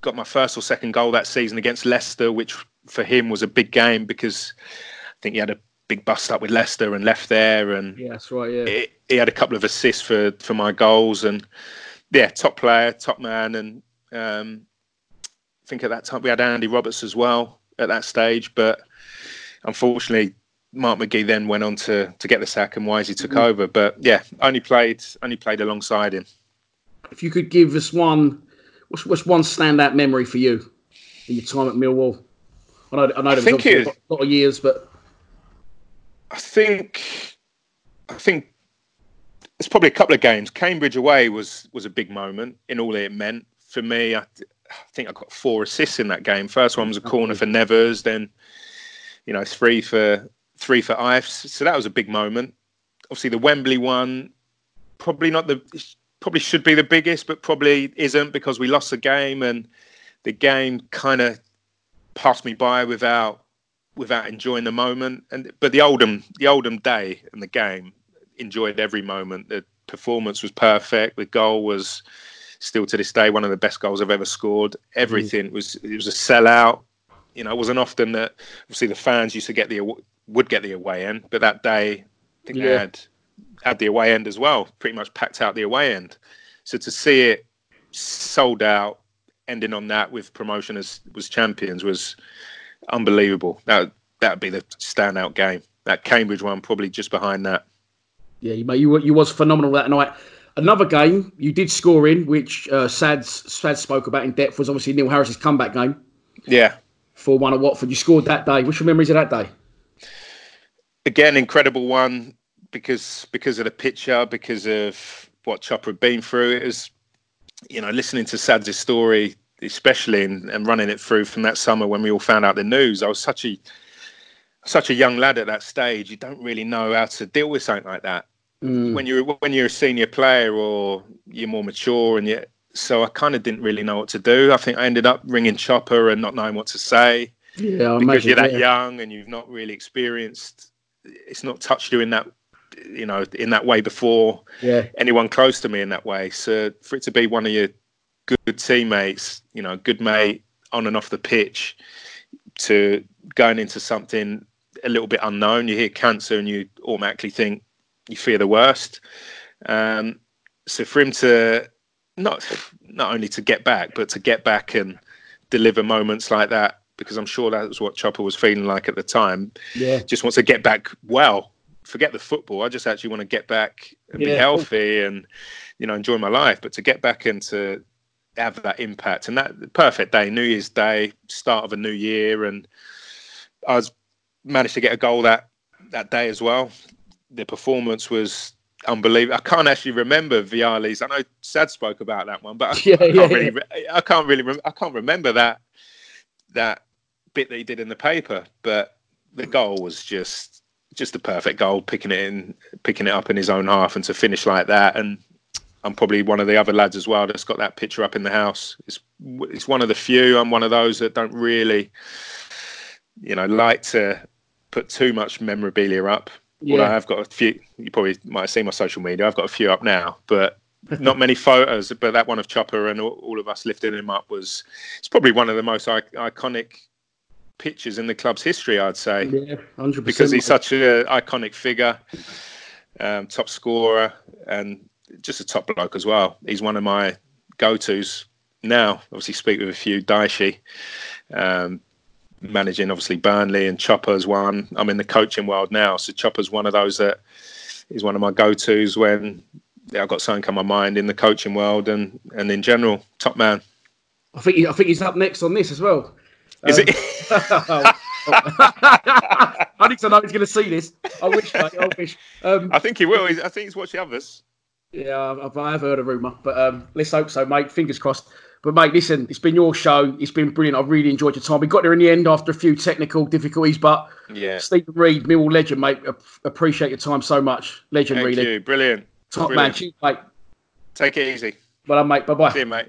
got my first or second goal that season against Leicester, which for him was a big game because I think he had a big bust up with Leicester and left there, and yeah, that's right. Yeah, he had a couple of assists for for my goals, and yeah, top player, top man, and um, think at that time we had Andy Roberts as well at that stage, but unfortunately. Mark McGhee then went on to, to get the sack and Wisey took mm-hmm. over, but yeah, only played only played alongside him. If you could give us one, what's, what's one standout memory for you in your time at Millwall? I know I know there was a lot of years, but I think I think it's probably a couple of games. Cambridge away was was a big moment in all it meant for me. I, I think I got four assists in that game. First one was a corner for Nevers, then you know three for three for Ives. So that was a big moment. Obviously, the Wembley one probably not the probably should be the biggest, but probably isn't because we lost the game and the game kind of passed me by without without enjoying the moment. And but the Oldham, the Oldham day and the game, enjoyed every moment. The performance was perfect. The goal was still to this day one of the best goals I've ever scored. Everything mm. was it was a sellout. You know, it wasn't often that obviously the fans used to get the would get the away end, but that day I think yeah. they had had the away end as well. Pretty much packed out the away end. So to see it sold out, ending on that with promotion as was champions was unbelievable. That that would be the standout game. That Cambridge one probably just behind that. Yeah, mate, you you was phenomenal that night. Another game you did score in, which uh, Sads Sads spoke about in depth, was obviously Neil Harris's comeback game. Yeah, for one at Watford, you scored that day. What's your memories of that day? Again, incredible one because because of the picture, because of what Chopper had been through. It was, you know, listening to Sads' story, especially and, and running it through from that summer when we all found out the news. I was such a such a young lad at that stage. You don't really know how to deal with something like that. Mm. When you're when you're a senior player or you're more mature and you so I kind of didn't really know what to do. I think I ended up ringing Chopper and not knowing what to say. Yeah, because you're that yeah. young and you've not really experienced. It's not touched you in that, you know, in that way before. Yeah. Anyone close to me in that way. So for it to be one of your good teammates, you know, good mate on and off the pitch, to going into something a little bit unknown. You hear cancer and you automatically think you fear the worst. Um, so for him to not not only to get back, but to get back and deliver moments like that, because I'm sure that was what Chopper was feeling like at the time. Yeah, just wants to get back well. Forget the football. I just actually want to get back and yeah. be healthy and you know enjoy my life. But to get back and to have that impact and that perfect day, New Year's Day, start of a new year, and I was managed to get a goal that that day as well. The performance was unbelievable. I can't actually remember Vialli's. I know Sad spoke about that one, but I, yeah, I can't yeah, really. Yeah. I can't really. I can't remember that that bit that he did in the paper. But the goal was just just a perfect goal, picking it in, picking it up in his own half, and to finish like that. And I'm probably one of the other lads as well that's got that picture up in the house. It's it's one of the few. I'm one of those that don't really, you know, like to put too much memorabilia up. Yeah. Well, I've got a few. You probably might have seen my social media. I've got a few up now, but not many photos. But that one of Chopper and all, all, of us lifting him up was. It's probably one of the most iconic pictures in the club's history. I'd say. Yeah, 100%. Because he's such an iconic figure, um, top scorer, and just a top bloke as well. He's one of my go-tos now. Obviously, speak with a few Daishi. Um, managing obviously Burnley and Chopper's one. I'm in the coaching world now, so Chopper's one of those that is one of my go-tos when yeah, I've got something on my mind in the coaching world and and in general. Top man. I think he, I think he's up next on this as well. Is um, it? I need to know he's going to see this. I wish. Mate, I wish. Um, I think he will. I think he's watched the others. Yeah, I've, I've heard a rumor, but um, let's hope so, mate. Fingers crossed. But mate, listen, it's been your show. It's been brilliant. I've really enjoyed your time. We got there in the end after a few technical difficulties, but yeah, Steven Reid, Millwall legend, mate. Appreciate your time so much. Legend, Thank really. You. Brilliant. Top brilliant. man. Cheers, mate. Take it easy. Well done, mate. Bye bye. See you, mate.